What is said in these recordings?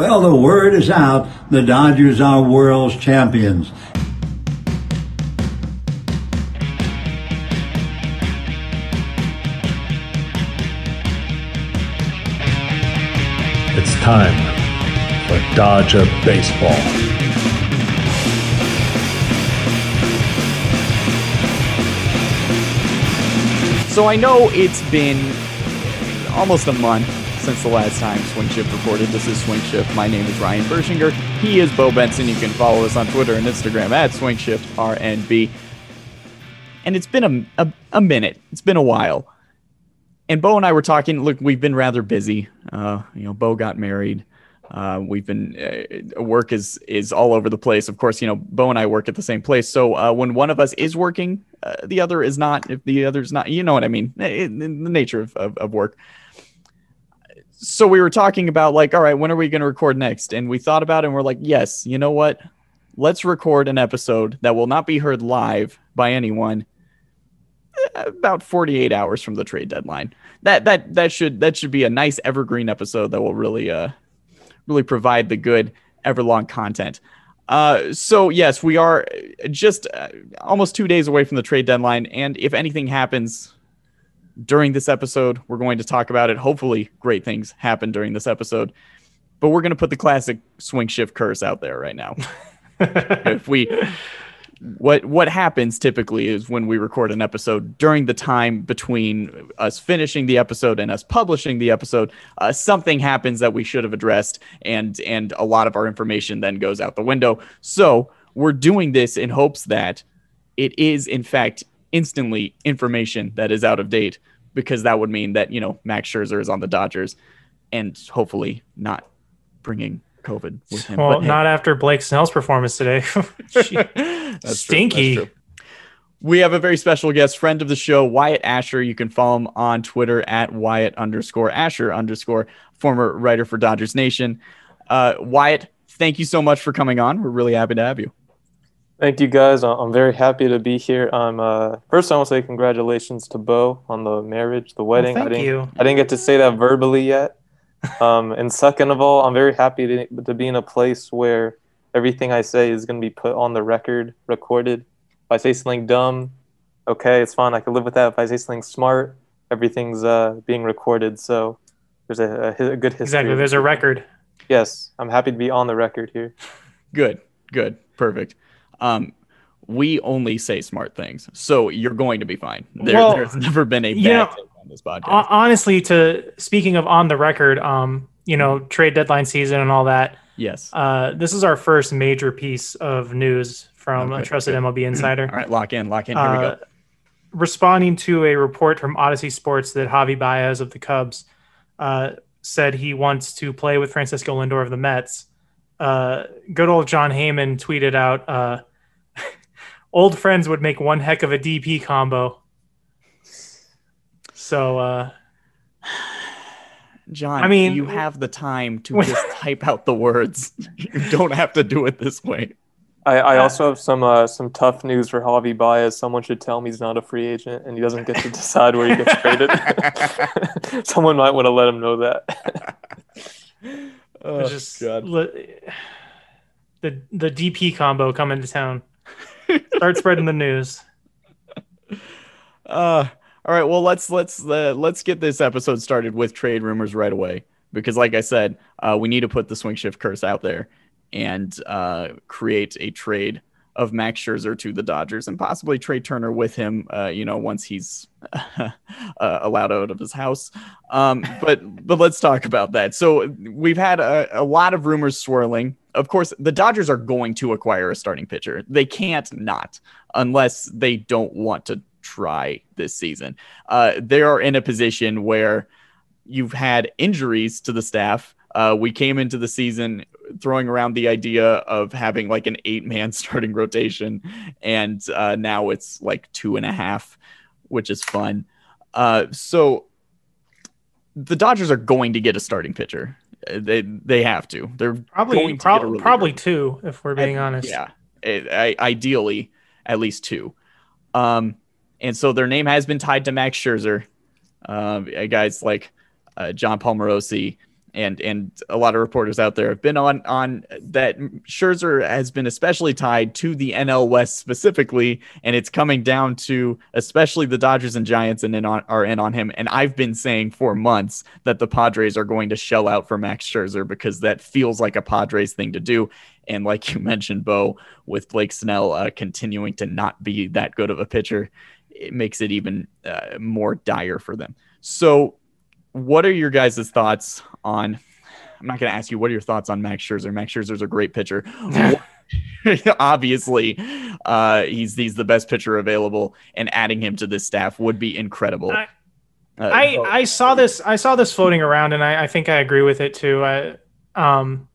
Well, the word is out. The Dodgers are world's champions. It's time for Dodger Baseball. So I know it's been almost a month since the last time Swing Shift recorded. This is Swing Shift. My name is Ryan Bershinger. He is Bo Benson. You can follow us on Twitter and Instagram at Swing Shift RNB. And it's been a, a, a minute. It's been a while. And Bo and I were talking. Look, we've been rather busy. Uh, you know, Bo got married. Uh, we've been uh, work is is all over the place. Of course, you know Bo and I work at the same place. So uh, when one of us is working, uh, the other is not. If the other's not, you know what I mean. In, in the nature of, of, of work. So we were talking about like, all right, when are we going to record next? And we thought about it, and we're like, yes, you know what? Let's record an episode that will not be heard live by anyone uh, about 48 hours from the trade deadline. That that that should that should be a nice evergreen episode that will really uh really provide the good everlong content. Uh, so yes, we are just uh, almost two days away from the trade deadline, and if anything happens during this episode, we're going to talk about it. Hopefully, great things happen during this episode, but we're going to put the classic swing shift curse out there right now. if we what what happens typically is when we record an episode during the time between us finishing the episode and us publishing the episode uh, something happens that we should have addressed and and a lot of our information then goes out the window so we're doing this in hopes that it is in fact instantly information that is out of date because that would mean that you know Max Scherzer is on the Dodgers and hopefully not bringing COVID with him. Well, But, hey, not after Blake Snell's performance today. True. Stinky. That's true. We have a very special guest, friend of the show, Wyatt Asher. You can follow him on Twitter at Wyatt underscore Asher underscore, former writer for Dodgers Nation. Uh, Wyatt, thank you so much for coming on. We're really happy to have you. Thank you guys. I- I'm very happy to be here. I'm uh, first I want to say congratulations to Bo on the marriage, the wedding. I thank didn't you. I didn't get to say that verbally yet. Um, and second of all, I'm very happy to, to be in a place where everything I say is going to be put on the record, recorded. If I say something dumb, okay, it's fine. I can live with that. If I say something smart, everything's uh, being recorded. So there's a, a, a good history. Exactly. There's a record. Yes, I'm happy to be on the record here. Good, good, perfect. Um, we only say smart things, so you're going to be fine. There, Well, there's never been a bad you know, take on this podcast. Honestly, to speaking of on the record, um, you know, trade deadline season and all that. yes. Uh, this is our first major piece of news from Okay, a trusted good. MLB insider. All right, lock in, lock in. Here we Uh, go. responding to a report from Audacy Sports that Javi Baez of the Cubs uh, said he wants to play with Francisco Lindor of the Mets. Uh, good old Jon Heyman tweeted out, uh, "Old friends would make one heck of a DP combo." So uh, Jon, I mean- you have the time to just type out the words. You don't have to do it this way. I, I Uh, also have some uh, some tough news for Javi Baez. Someone should tell me he's not a free agent and he doesn't get to decide where he gets traded. Someone might want to let him know that. Oh, just God. li- the the DP combo coming to town. Start spreading the news. Uh, all right. Well, let's let's uh, let's get this episode started with trade rumors right away because, like I said, uh, we need to put the swing shift curse out there and uh, create a trade of Max Scherzer to the Dodgers and possibly trade Turner with him. Uh, you know, once he's uh, allowed out of his house. Um, but but let's talk about that. So we've had a, a lot of rumors swirling. Of course, the Dodgers are going to acquire a starting pitcher. They can't not unless they don't want to try this season. Uh, they are in a position where you've had injuries to the staff. Uh, we came into the season throwing around the idea of having like an eight man starting rotation, and uh, now it's like two and a half, which is fun. Uh, so the Dodgers are going to get a starting pitcher. They they have to. They're Probably to prob- probably two, if we're being At- honest. Yeah, I- I- ideally at least two. Um, and so their name has been tied to Max Scherzer. Um, guys like uh, Jon Paul Morosi and and a lot of reporters out there have been on on that Scherzer has been especially tied to the NL West specifically, and it's coming down to especially the Dodgers and Giants and in on are in on him. And I've been saying for months that the Padres are going to shell out for Max Scherzer because that feels like a Padres thing to do. And like you mentioned, Bo, with Blake Snell uh, continuing to not be that good of a pitcher, it makes it even uh, more dire for them. So what are your guys' thoughts on? I'm not going to ask you what are your thoughts on Max Scherzer. Max Scherzer's a great pitcher. Obviously, uh, he's he's the best pitcher available, and adding him to this staff would be incredible. I, uh, I, I saw this I saw this floating around, and I, I think I agree with it too. I, um,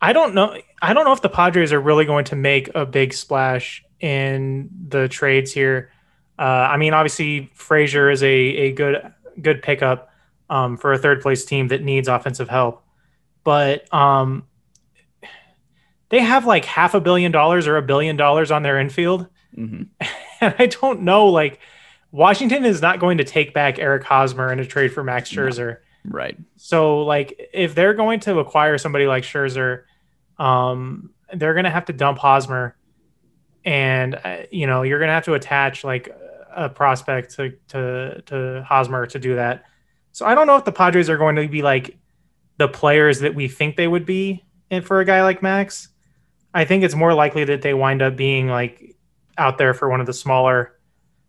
I don't know I don't know if the Padres are really going to make a big splash in the trades here. Uh, I mean, obviously Frazier is a a good good pickup um, for a third place team that needs offensive help. But um, they have like half a billion dollars or a billion dollars on their infield. Mm-hmm. And I don't know, like, Washington is not going to take back Eric Hosmer in a trade for Max Scherzer. No. Right. So, like, if they're going to acquire somebody like Scherzer, um, they're going to have to dump Hosmer. And, uh, you know, you're going to have to attach like a prospect to, to, to Hosmer to do that. So I don't know if the Padres are going to be like the players that we think they would be for a guy like Max. I think it's more likely that they wind up being like out there for one of the smaller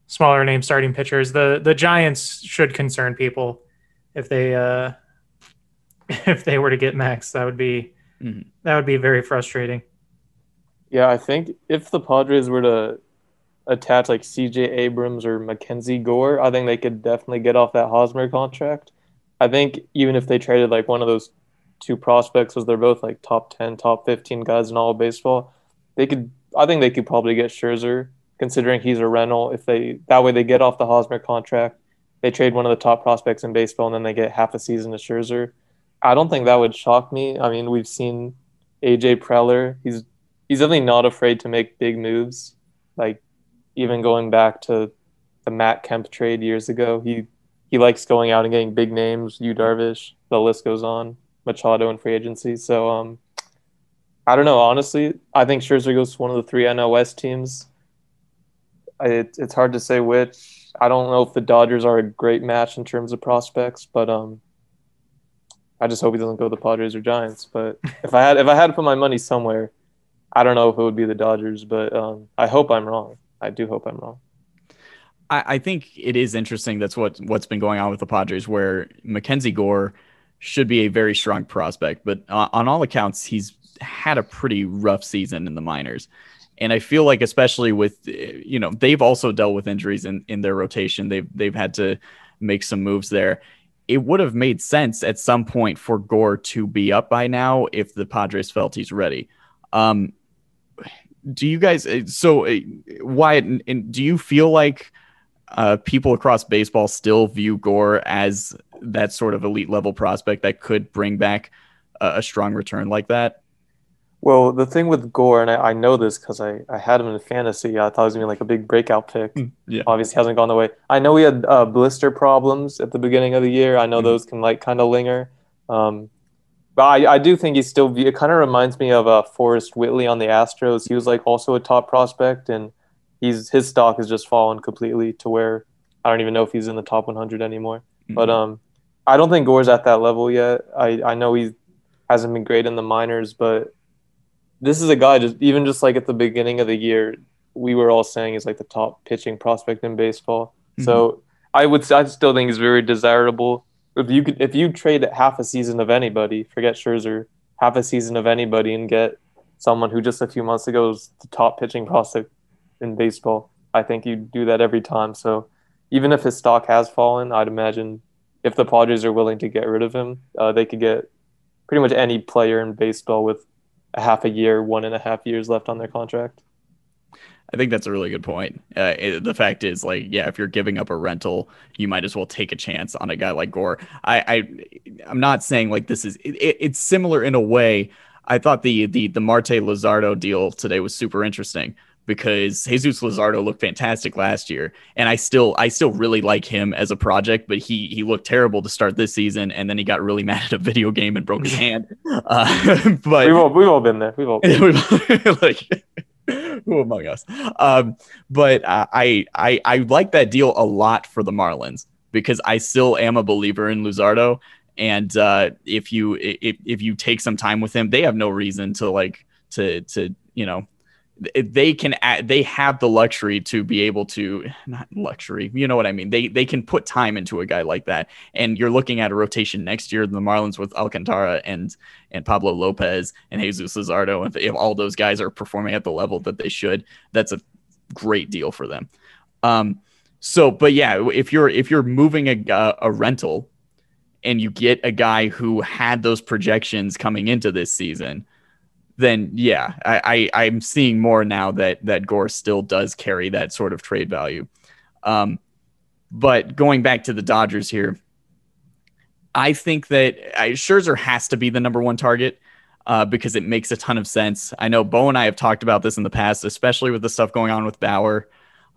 smaller name starting pitchers. The the Giants should concern people if they uh if they were to get Max. That would be mm-hmm. that would be very frustrating. Yeah, I think if the Padres were to attach like CJ Abrams or Mackenzie Gore, I think they could definitely get off that Hosmer contract. I think even if they traded like one of those two prospects, as they're both like top 10, top 15 guys in all of baseball, they could, I think they could probably get Scherzer considering he's a rental. If they, that way they get off the Hosmer contract, they trade one of the top prospects in baseball, and then they get half a season to Scherzer. I don't think that would shock me. I mean, we've seen AJ Preller. He's he's definitely not afraid to make big moves. Like even going back to the Matt Kemp trade years ago, he he likes going out and getting big names. Yu Darvish, the list goes on. Machado in free agency. So um, I don't know. Honestly, I think Scherzer goes to one of the three West teams. It, it's hard to say which. I don't know if the Dodgers are a great match in terms of prospects, but um, I just hope he doesn't go to the Padres or Giants. But if I had if I had to put my money somewhere, I don't know if it would be the Dodgers, but um, I hope I'm wrong. I do hope I'm wrong. I, I think it is interesting. That's what what's been going on with the Padres, where Mackenzie Gore should be a very strong prospect, but uh, on all accounts, he's had a pretty rough season in the minors. And I feel like, especially with, you know, they've also dealt with injuries in, in their rotation. They've they've had to make some moves there. It would have made sense at some point for Gore to be up by now if the Padres felt he's ready. Um, do you guys uh, so uh, Wyatt and do you feel like uh, people across baseball still view Gore as that sort of elite level prospect that could bring back a, a strong return like that? Well, the thing with Gore, and I, I know this because I, I had him in fantasy. I thought he was gonna be like a big breakout pick. Hmm, yeah. Obviously, hasn't gone the way. I know he had uh, blister problems at the beginning of the year. I know mm-hmm. those can like kind of linger. Um, but I, I do think he's still. It kind of reminds me of uh, Forrest Whitley on the Astros. He was like also a top prospect, and he's his stock has just fallen completely to where I don't even know if he's in the top 100 anymore. Mm-hmm. But um, I don't think Gore's at that level yet. I I know he hasn't been great in the minors, but this is a guy just even just like at the beginning of the year, we were all saying he's like the top pitching prospect in baseball. Mm-hmm. So I would I still think he's very desirable if you could if you trade half a season of anybody, forget Scherzer, half a season of anybody and get someone who just a few months ago was the top pitching prospect in baseball, I think you'd do that every time. So even if his stock has fallen, I'd imagine if the Padres are willing to get rid of him, uh, they could get pretty much any player in baseball with a half a year, one and a half years left on their contract. I think that's a really good point. Uh, it, the fact is, like, yeah, if you're giving up a rental, you might as well take a chance on a guy like Gore. I, I I'm not saying like this is. It, it's similar in a way. I thought the the the Marte Luzardo deal today was super interesting, because Jesus Luzardo looked fantastic last year, and I still I still really like him as a project, but he he looked terrible to start this season, and then he got really mad at a video game and broke his hand. Uh, but We've all, we've all been there. We've all been like who among us? Um, but I I I like that deal a lot for the Marlins because I still am a believer in Luzardo, and uh, if you if if you take some time with him, they have no reason to like to to you know they can they have the luxury to be able to not luxury you know what i mean? They they can put time into a guy like that. And you're looking at a rotation next year the marlins with alcantara and and pablo lopez and jesus luzardo if, if all those guys are performing at the level that they should that's a great deal for them. Um so but yeah if you're if you're moving a, a rental and you get a guy who had those projections coming into this season then yeah, I, I am seeing more now that that Gore still does carry that sort of trade value. Um, but going back to the Dodgers here, I think that I, Scherzer has to be the number one target uh, because it makes a ton of sense. I know Bo and I have talked about this in the past, especially with the stuff going on with Bauer.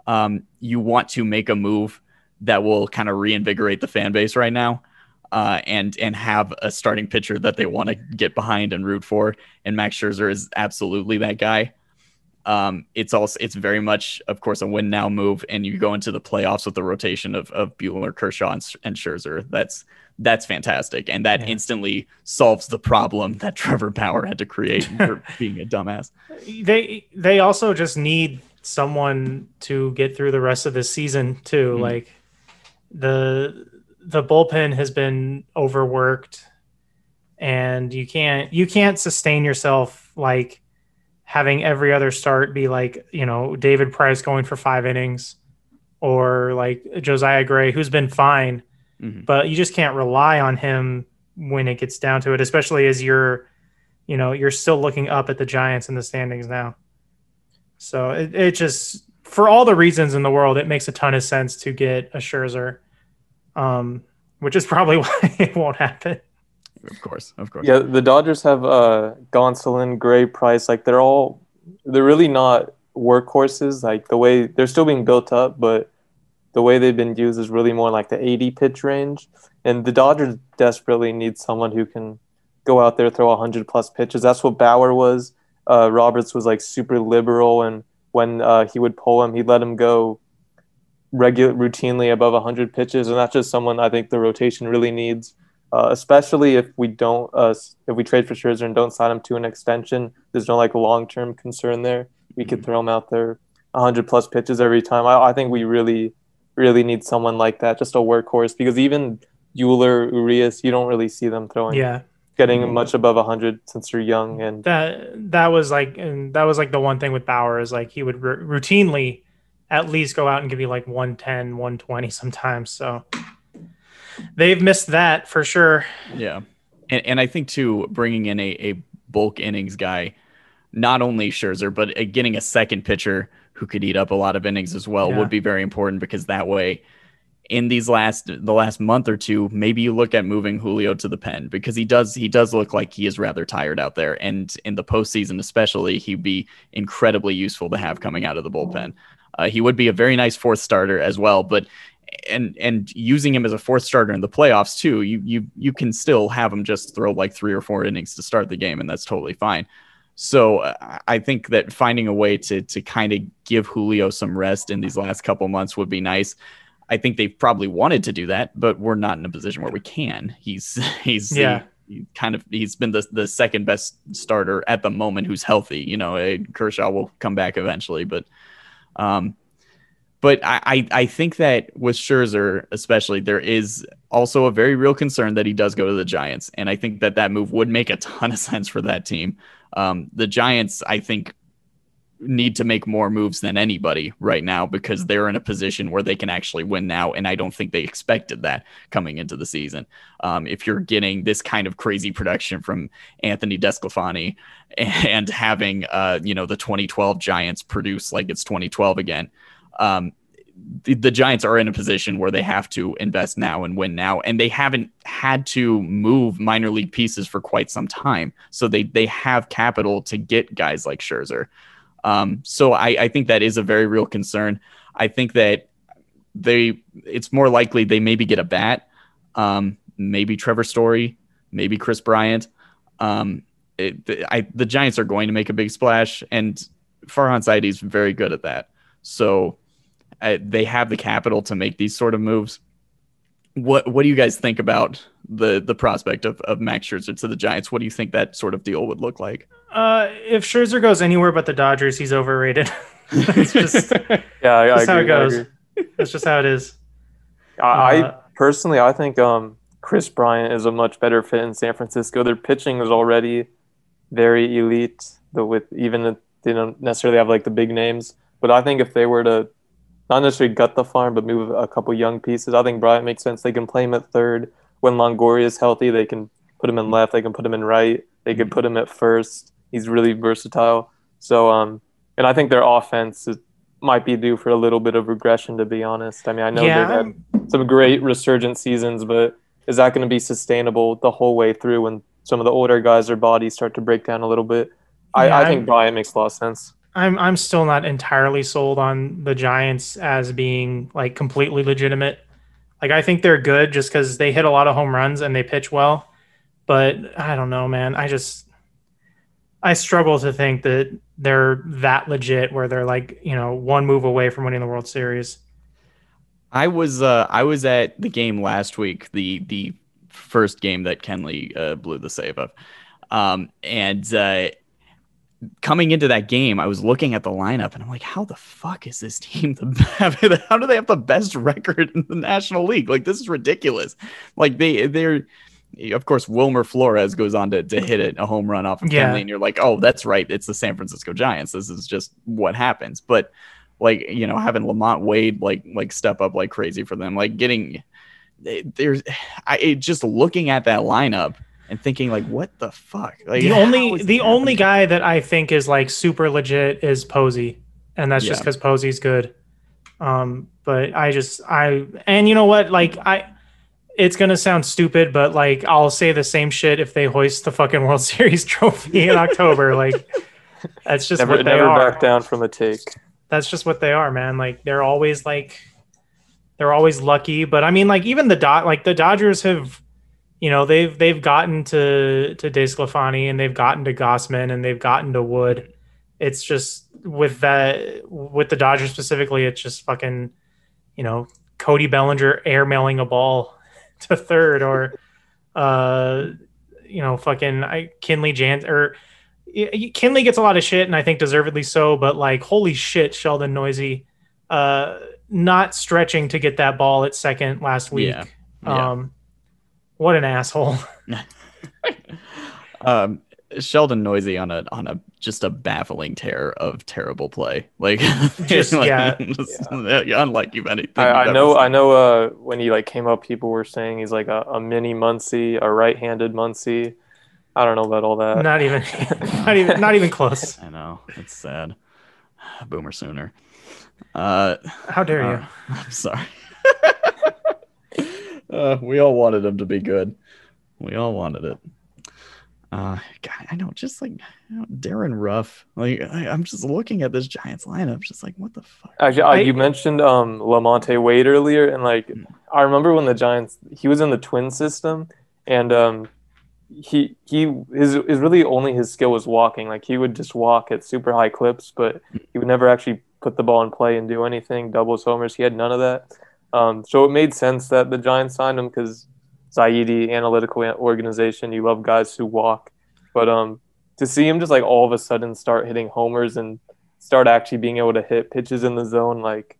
Um, you want to make a move that will kind of reinvigorate the fan base right now uh, and and have a starting pitcher that they want to get behind and root for. And Max Scherzer is absolutely that guy. Um, it's also it's very much, of course, a win now move, and you go into the playoffs with the rotation of of Buehler, Kershaw, and, and Scherzer. That's that's fantastic, and that yeah. instantly solves the problem that Trevor Bauer had to create for being a dumbass. They they also just need someone to get through the rest of the season too. Mm-hmm. Like the the bullpen has been overworked and you can't you can't sustain yourself like having every other start be like you know David Price going for five innings or like Josiah Gray who's been fine mm-hmm. but you just can't rely on him when it gets down to it especially as you're you know you're still looking up at the Giants in the standings now so it, it just for all the reasons in the world it makes a ton of sense to get a Scherzer um, which is probably why it won't happen. Of course, of course. Yeah, the Dodgers have uh, Gonsolin, Gray, Price. Like they're all, they're really not workhorses. Like the way they're still being built up, but the way they've been used is really more like the 80 pitch range. And the Dodgers desperately need someone who can go out there throw 100 plus pitches. That's what Bauer was. Uh, Roberts was like super liberal, and when uh, he would pull him, he'd let him go regular routinely above 100 pitches, and that's just someone I think the rotation really needs. Uh, especially if we don't, uh, if we trade for Scherzer and don't sign him to an extension, there's no like long term concern there. We could throw him out there 100 plus pitches every time. I, I think we really, really need someone like that, just a workhorse. Because even Buehler, Urias, you don't really see them throwing. Yeah, getting much above 100 since they're young and that that was like and that was like the one thing with Bauer is like he would r- routinely at least go out and give you like 110, 120 sometimes. So they've missed that for sure. Yeah. And, and I think, too, bringing in a, a bulk innings guy, not only Scherzer, but uh, getting a second pitcher who could eat up a lot of innings as well yeah. would be very important because that way, in these last the last month or two, maybe you look at moving Julio to the pen because he does he does look like he is rather tired out there, and in the postseason especially, he'd be incredibly useful to have coming out of the bullpen. Uh, he would be a very nice fourth starter as well, but and and using him as a fourth starter in the playoffs too, you you you can still have him just throw like three or four innings to start the game, and that's totally fine. So uh, I think that finding a way to to kind of give Julio some rest in these last couple months would be nice. I think they've probably wanted to do that, but we're not in a position where we can. He's he's yeah. He, kind of he's been the the second best starter at the moment who's healthy. You know, Kershaw will come back eventually, but um, but I, I, think that with Scherzer, especially, there is also a very real concern that he does go to the Giants, and I think that that move would make a ton of sense for that team. Um, the Giants, I think, need to make more moves than anybody right now because they're in a position where they can actually win now. And I don't think they expected that coming into the season. Um, if you're getting this kind of crazy production from Anthony DeSclafani and having, uh, you know, the 2012 Giants produce like it's 2012 again, um, the, the, Giants are in a position where they have to invest now and win now, and they haven't had to move minor league pieces for quite some time. So they they have capital to get guys like Scherzer. Um, so I, I think that is a very real concern. I think that they it's more likely they maybe get a bat, um, maybe Trevor Story, maybe Kris Bryant. Um, it, I, the Giants are going to make a big splash, and Farhan Zaidi is very good at that. So uh, they have the capital to make these sort of moves. What What do you guys think about the the prospect of, of Max Scherzer to the Giants? What do you think that sort of deal would look like? Uh, if Scherzer goes anywhere but the Dodgers, he's overrated. That's just Yeah, I, I that's how it agree, I goes. That's just how it is. I, I Uh, personally, I think um, Kris Bryant is a much better fit in San Francisco. Their pitching is already very elite, though with even if they don't necessarily have like the big names. But I think if they were to not necessarily gut the farm, but move a couple young pieces, I think Bryant makes sense. They can play him at third. When Longoria is healthy, they can put him in left. They can put him in right. They could put him at first. He's really versatile. So, um, and I think their offense is, might be due for a little bit of regression, to be honest. I mean, I know yeah, they've had some great resurgent seasons, but is that going to be sustainable the whole way through when some of the older guys, their bodies start to break down a little bit? I, Yeah, I think Bryant makes a lot of sense. I'm I'm still not entirely sold on the Giants as being like completely legitimate. Like I think they're good just because they hit a lot of home runs and they pitch well, but I don't know, man. I just I struggle to think that they're that legit where they're like you know one move away from winning the World Series. I was uh, I was at the game last week, the the first game that Kenley uh, blew the save of, um, and uh, coming into that game, I was looking at the lineup and I'm like, how the fuck is this team the how do they have the best record in the National League? Like this is ridiculous. Like they they're of course Wilmer Flores goes on to, to hit it a home run off of Yeah. Kenley, and you're like, oh, that's right, it's the San Francisco Giants. This is just what happens. But like you know having LaMonte Wade like like step up like crazy for them, like getting eh, there's I just looking at that lineup and thinking like, what the fuck? Like the only the that only happening? guy that I think is like super legit is Posey, and that's just because Posey's good. Um, but I just I and you know what? Like I, it's gonna sound stupid, but like I'll say the same shit if they hoist the fucking World Series trophy in October. Like that's just Never, what they never are. back down from a take. That's just what they are, man. Like they're always like they're always lucky. But I mean, like even the dot like the Dodgers have, you know, they've they've gotten to to DeSclafani and they've gotten to Gausman and they've gotten to Wood. It's just with that with the Dodgers specifically, it's just fucking, you know, Cody Bellinger airmailing a ball to third or uh you know, fucking I Kenley Jan or Kenley gets a lot of shit, and I think deservedly so. But like, holy shit, Sheldon Neuse, uh, not stretching to get that ball at second last week. Yeah. Yeah. What an asshole. um Sheldon Neuse on a on a just a baffling tear of terrible play. Like Just- yeah. just- unlike you've anything. I, you've I know. seen. I know. Uh, when he like came up, people were saying he's like a, a mini Muncy, a right-handed Muncy. I don't know about all that. not even, not even, not even close. I know. It's sad. Boomer sooner. Uh How dare you? Uh, I'm sorry. Uh, we all wanted him to be good. We all wanted it. Uh, God, I know, just like you know, Darin Ruf. Like, I, I'm just looking at this Giants lineup, just like, what the fuck? Actually, uh, I- you mentioned um, LaMonte Wade earlier, and like Mm. I remember when the Giants he was in the twin system, and um, he he his is really only his skill was walking. Like he would just walk at super high clips, but he would never actually put the ball in play and do anything. Doubles, homers, he had none of that. Um, so it made sense that the Giants signed him because Zaidi analytical organization. You love guys who walk, but um, to see him just like all of a sudden start hitting homers and start actually being able to hit pitches in the zone, like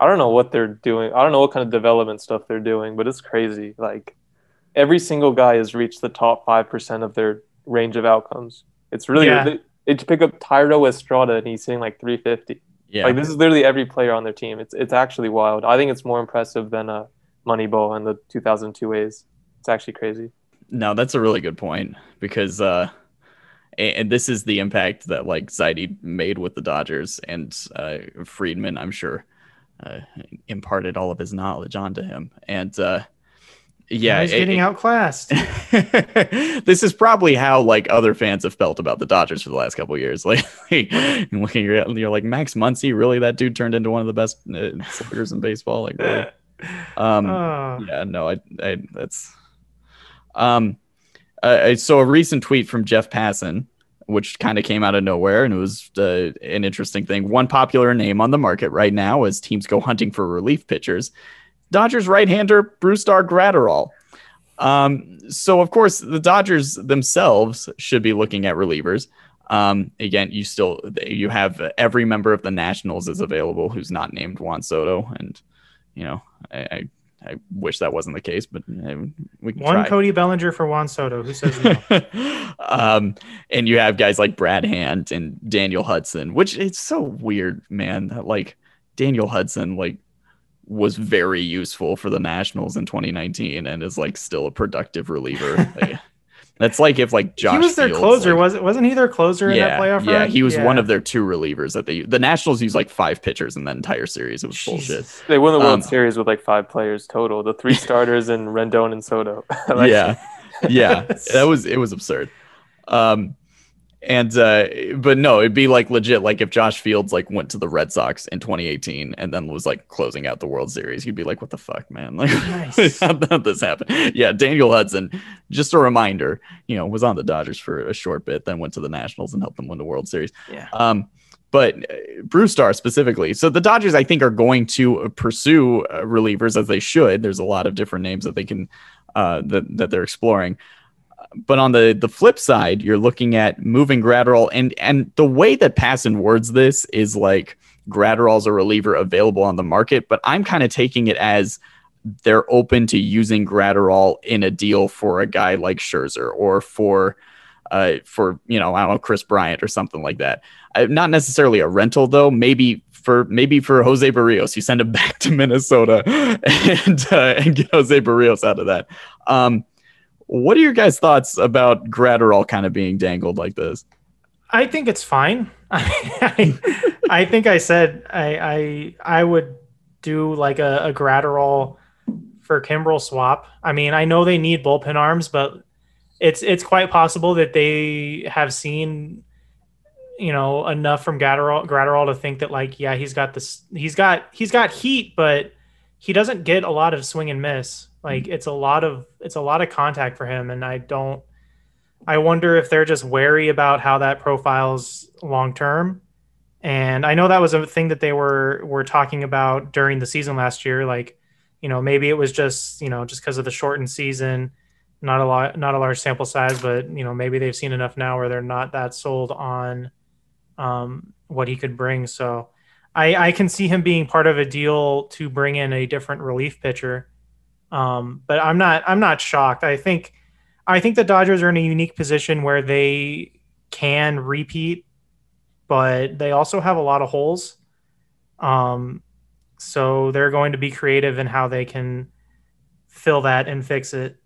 I don't know what they're doing. I don't know what kind of development stuff they're doing, but it's crazy. Like every single guy has reached the top five percent of their range of outcomes. It's really Yeah. they, they pick up Thairo Estrada and he's hitting like 350. Yeah. Like this is literally every player on their team. It's it's actually wild. I think it's more impressive than uh, Moneyball and the 2002 A's. It's actually crazy. No, that's a really good point because uh and, and this is the impact that like Zaidi made with the Dodgers and uh Friedman, I'm sure, uh, imparted all of his knowledge onto him. And uh yeah, he's getting it- outclassed. this is probably how like other fans have felt about the Dodgers for the last couple years. Like, looking at you're like Max Muncy, really? That dude turned into one of the best uh, sluggers in baseball. Like, really? um, Oh. yeah, no, I, I that's um, uh, so a recent tweet from Jeff Passan, which kind of came out of nowhere, and it was uh, an interesting thing. One popular name on the market right now as teams go hunting for relief pitchers, Dodgers right-hander Brusdar Graterol. Um, so of course the Dodgers themselves should be looking at relievers. Um, again, you still you have every member of the Nationals is available who's not named Juan Soto, and you know I I, I wish that wasn't the case, but we can One try. Cody Bellinger for Juan Soto. Who says no? um, and you have guys like Brad Hand and Daniel Hudson, which it's so weird, man. That like Daniel Hudson like was very useful for the Nationals in 2019 and is like still a productive reliever. Like, that's like if like Josh he was their Fields, closer. like- was wasn't he their closer in that playoff yeah, run? he was one of their two relievers that they the Nationals used like five pitchers in that entire series. It was bullshit. They won the World Um, Series with like five players total. The three starters and Rendon and Soto. Like, yeah yeah that was it was absurd um and uh but no it'd be like legit like if josh fields like went to the red sox in 2018 and then was like closing out the world series you'd be like what the fuck man like Nice. how did this happen yeah daniel hudson just a reminder you know was on the dodgers for a short bit then went to the nationals and helped them win the world series Yeah. um but uh, Brusdar specifically. So the Dodgers, I think, are going to pursue uh, relievers as they should. There's a lot of different names that they can uh, that that they're exploring. But on the the flip side, you're looking at moving Graterol, and and the way that Passan words this is like Graterol's a reliever available on the market. But I'm kind of taking it as they're open to using Graterol in a deal for a guy like Scherzer or for uh, for you know I don't know Kris Bryant or something like that. Uh, not necessarily a rental though. Maybe for maybe for Jose Berrios, you send him back to Minnesota and uh, and get Jose Berrios out of that. Um, what are your guys' thoughts about Graterol kind of being dangled like this? I think it's fine. I, I think I said I I I would do like a, a Graterol for Kimbrel swap. I mean, I know they need bullpen arms, but it's it's quite possible that they have seen you know enough from Graterol, Graterol to think that like yeah he's got this he's got he's got heat, but he doesn't get a lot of swing and miss. Like it's a lot of it's a lot of contact for him, and I don't. I wonder if they're just wary about how that profiles long term. And I know that was a thing that they were were talking about during the season last year. Like, you know, maybe it was just you know just because of the shortened season, not a lot, not a large sample size, but you know maybe they've seen enough now where they're not that sold on um, what he could bring. So I, I can see him being part of a deal to bring in a different relief pitcher. Um, but I'm not I'm not shocked. I think I think the Dodgers are in a unique position where they can repeat, but they also have a lot of holes. Um, so they're going to be creative in how they can fill that and fix it.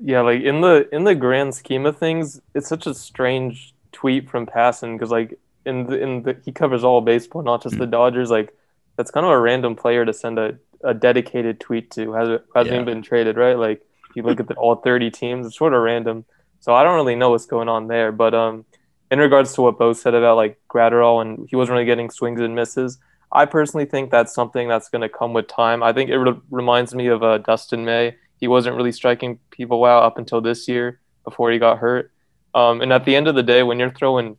Yeah, like in the in the grand scheme of things, it's such a strange tweet from Passan because like in the in the he covers all baseball, not just the Dodgers. Like that's kind of a random player to send a, a dedicated tweet to. Has hasn't Yeah. even been traded, right? Like if you look at the, all thirty teams, it's sort of random. So I don't really know what's going on there. But um, in regards to what Bo said about like Graterol and he wasn't really getting swings and misses, I personally think that's something that's going to come with time. I think it re- reminds me of uh, Dustin May. He wasn't really striking people out up until this year before he got hurt. Um, and at the end of the day, when you're throwing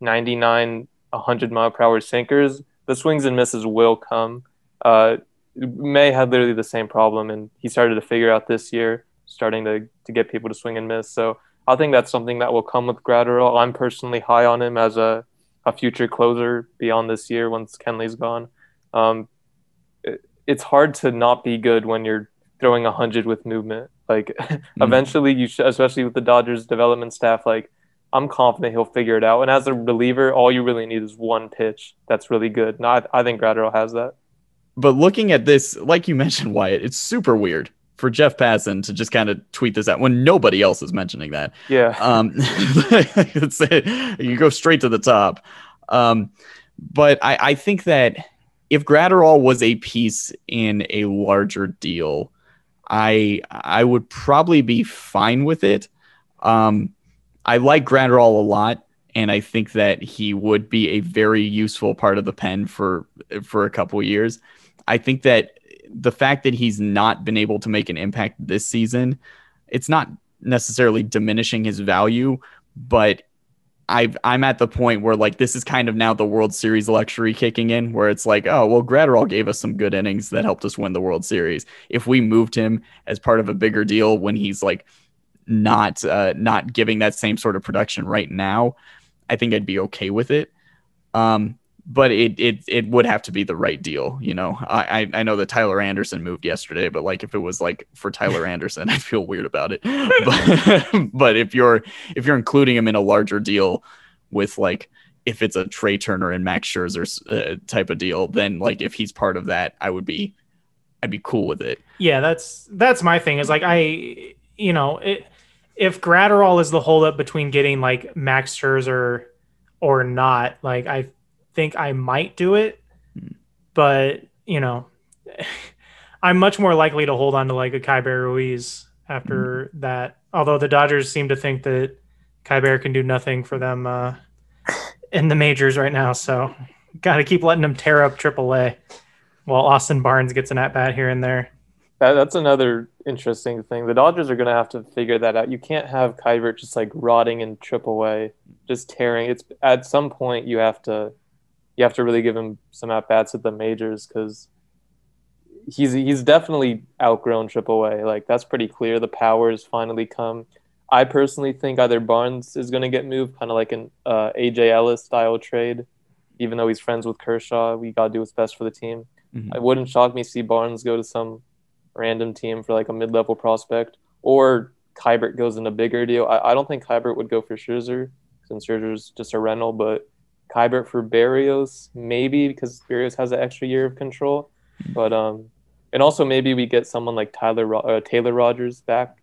99, 100 mile per hour sinkers, the swings and misses will come. Uh, May had literally the same problem, and he started to figure out this year, starting to, to get people to swing and miss. So I think that's something that will come with Graterol. I'm personally high on him as a, a future closer beyond this year once Kenley's gone. Um, it, it's hard to not be good when you're throwing 100 with movement. Like eventually, you especially with the Dodgers development staff, like I'm confident he'll figure it out. And as a reliever, all you really need is one pitch that's really good. And I, I think Graterol has that. But looking at this, like you mentioned, Wyatt, it's super weird for Jeff Passan to just kind of tweet this out when nobody else is mentioning that. Yeah. Um, it's, you go straight to the top. Um, but I, I think that if Graterol was a piece in a larger deal, I I would probably be fine with it. Um, I like Graterol a lot, and I think that he would be a very useful part of the pen for for a couple years. I think that the fact that he's not been able to make an impact this season, it's not necessarily diminishing his value, but I've I'm at the point where like this is kind of now the World Series luxury kicking in, where it's like, oh well, Graterol gave us some good innings that helped us win the World Series. If we moved him as part of a bigger deal when he's like not uh, not giving that same sort of production right now, I think I'd be okay with it. Um, but it it it would have to be the right deal, you know. I I know that Tyler Anderson moved yesterday, but like if it was like for Tyler Anderson, I feel weird about it. But but if you're if you're including him in a larger deal with like if it's a Trea Turner and Max Scherzer uh, type of deal, then like if he's part of that, I would be I'd be cool with it. Yeah, that's that's my thing. Is like I you know it, if Graterol is the holdup between getting like Max Scherzer or not, like I think I might do it, but you know, I'm much more likely to hold on to like a Keibert Ruiz after mm-hmm. that. Although the Dodgers seem to think that Keibert can do nothing for them uh, in the majors right now, so got to keep letting them tear up AAA while Austin Barnes gets an at bat here and there. That, that's another interesting thing. The Dodgers are going to have to figure that out. You can't have Keibert just like rotting in AAA, just tearing. It's at some point you have to you have to really give him some at bats at the majors because he's he's definitely outgrown AAA. Like that's pretty clear. The powers finally come. I personally think either Barnes is going to get moved, kind of like an uh, AJ Ellis style trade. Even though he's friends with Kershaw, we got to do what's best for the team. Mm-hmm. It wouldn't shock me to see Barnes go to some random team for like a mid level prospect, or Keibert goes in a bigger deal. I, I don't think Keibert would go for Scherzer since Scherzer's just a rental, but Keibert for Berrios, maybe because Berrios has an extra year of control. But um, and also maybe we get someone like Tyler uh, Taylor Rogers back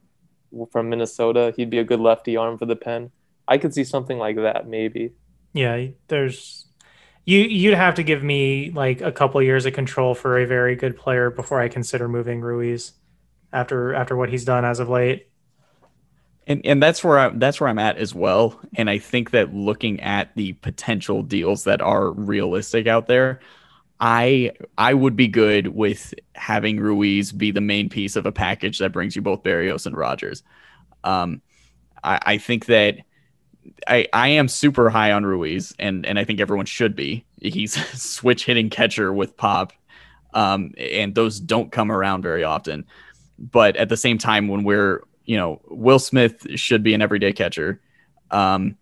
from Minnesota. He'd be a good lefty arm for the pen. I could see something like that maybe. Yeah, there's you you'd have to give me like a couple years of control for a very good player before I consider moving Ruiz after after what he's done as of late and and that's where I that's where I'm at as well. And I think that looking at the potential deals that are realistic out there, I I would be good with having Ruiz be the main piece of a package that brings you both Berrios and Rogers. Um, I, I think that I I am super high on Ruiz, and and I think everyone should be. He's switch hitting catcher with pop, um, and those don't come around very often. But at the same time, when we're you know, Will Smith should be an everyday catcher. Um,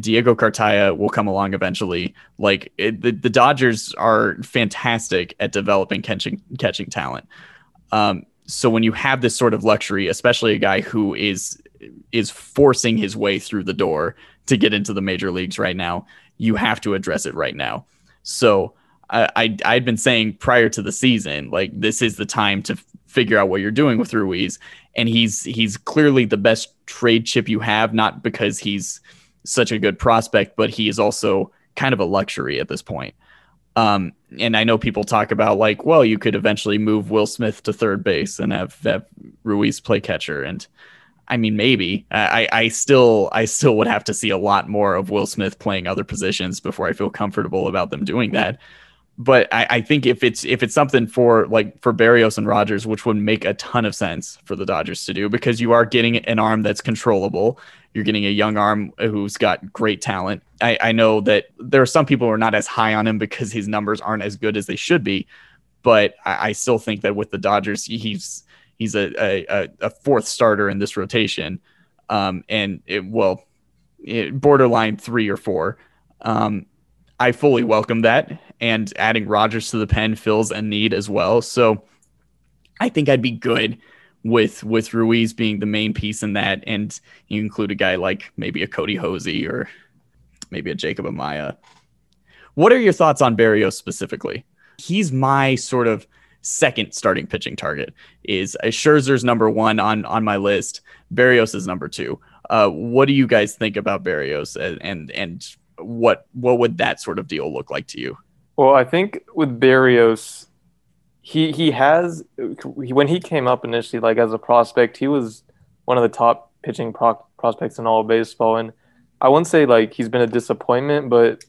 Diego Cartaya will come along eventually. Like it, the, the Dodgers are fantastic at developing catching catching talent. Um, so when you have this sort of luxury, especially a guy who is is forcing his way through the door to get into the major leagues right now, you have to address it right now. So I, I had been saying prior to the season, like this is the time to figure out what you're doing with Ruiz, and he's he's clearly the best trade chip you have, not because he's such a good prospect, but he is also kind of a luxury at this point. Um, and I know people talk about like, well, you could eventually move Will Smith to third base and have, have Ruiz play catcher, and I mean, maybe. I, I still I still would have to see a lot more of Will Smith playing other positions before I feel comfortable about them doing that but I, I, think if it's if it's something for like for Berrios and Rogers, which would make a ton of sense for the Dodgers to do, because you are getting an arm that's controllable. You're getting a young arm who's got great talent. I, I know that there are some people who are not as high on him because his numbers aren't as good as they should be, but I, I still think that with the Dodgers, he's he's a, a, a fourth starter in this rotation, um, and it well, it, borderline three or four. Um, I fully welcome that and adding Rogers to the pen fills a need as well. So I think I'd be good with with Ruiz being the main piece in that, and you include a guy like maybe a Kody Hoese or maybe a Jacob Amaya. What are your thoughts on Berrios specifically? He's my sort of second starting pitching target. Is Scherzer's number one on on my list. Berrios is number two. Uh, what do you guys think about Berrios and and, and what what would that sort of deal look like to you? Well, I think with Berrios, he he has when he came up initially, like as a prospect, he was one of the top pitching pro- prospects in all of baseball, and I wouldn't say like he's been a disappointment, but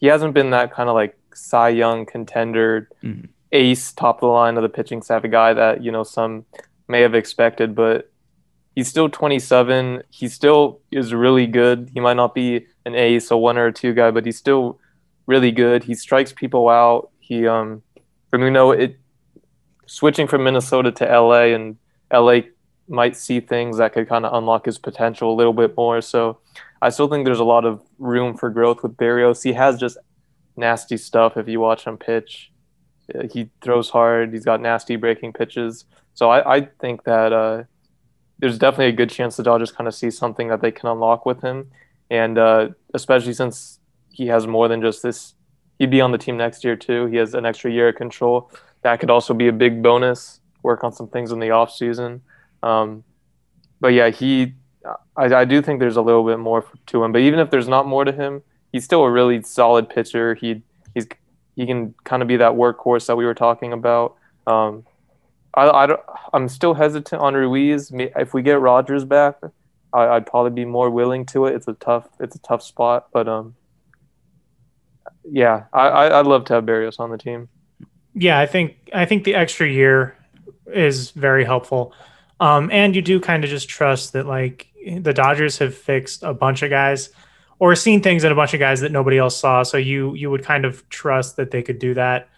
he hasn't been that kind of like Cy Young contender, Mhm. ace, top of the line of the pitching staff, a guy that you know some may have expected, but he's still 27. He still is really good. He might not be an ace, a one or a two guy, but he's still really good. He strikes people out. He um, from you know it, switching from Minnesota to LA, and LA might see things that could kind of unlock his potential a little bit more. So I still think there's a lot of room for growth with Berrios. He has just nasty stuff if you watch him pitch. Uh, He throws hard. He's got nasty breaking pitches. So I, I think that uh, there's definitely a good chance the Dodgers kind of see something that they can unlock with him, and uh, especially since he has more than just this. He'd be on the team next year too. He has an extra year of control. That could also be a big bonus. Work on some things in the off season. Um, but yeah, he. I, I do think there's a little bit more to him. But even if there's not more to him, he's still a really solid pitcher. He he's he can kind of be that workhorse that we were talking about. Um, I, I don't, I'm still hesitant on Ruiz. If we get Rogers back, I, I'd probably be more willing to it. It's a tough it's a tough spot, but um, yeah, I, I I'd love to have Berrios on the team. Yeah, I think I think the extra year is very helpful. Um, and you do kind of just trust that like the Dodgers have fixed a bunch of guys or seen things in a bunch of guys that nobody else saw. So you you would kind of trust that they could do that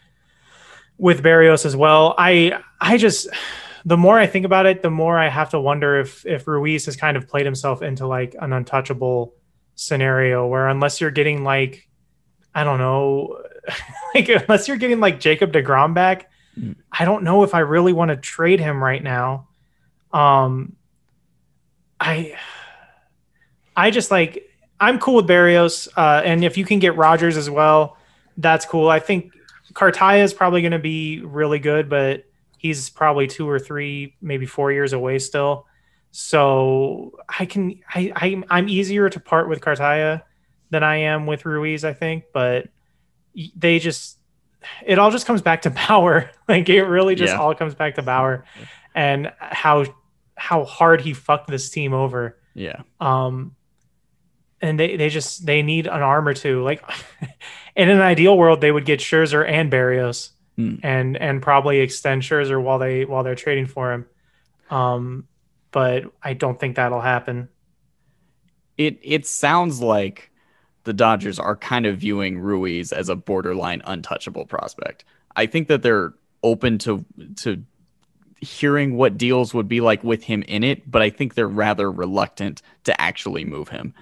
with Berrios as well. I I just the more I think about it, the more I have to wonder if if Ruiz has kind of played himself into like an untouchable scenario where unless you're getting like I don't know, like unless you're getting like Jacob DeGrom back, Mm. I don't know if I really want to trade him right now. Um I I just like I'm cool with Berrios, uh, and if you can get Rogers as well, that's cool. I think Cartaya is probably going to be really good, but he's probably two or three, maybe four years away still. So I can I, I I'm easier to part with Cartaya than I am with Ruiz, I think, but they just it all just comes back to Bauer. like it really just Yeah. all comes back to Bauer and how how hard he fucked this team over. Yeah. Um, and they, they just they need an arm or two. Like in an ideal world, they would get Scherzer and Berrios, Hmm. and and probably extend Scherzer while they while they're trading for him. Um, but I don't think that'll happen. It it sounds like the Dodgers are kind of viewing Ruiz as a borderline untouchable prospect. I think that they're open to to hearing what deals would be like with him in it, but I think they're rather reluctant to actually move him.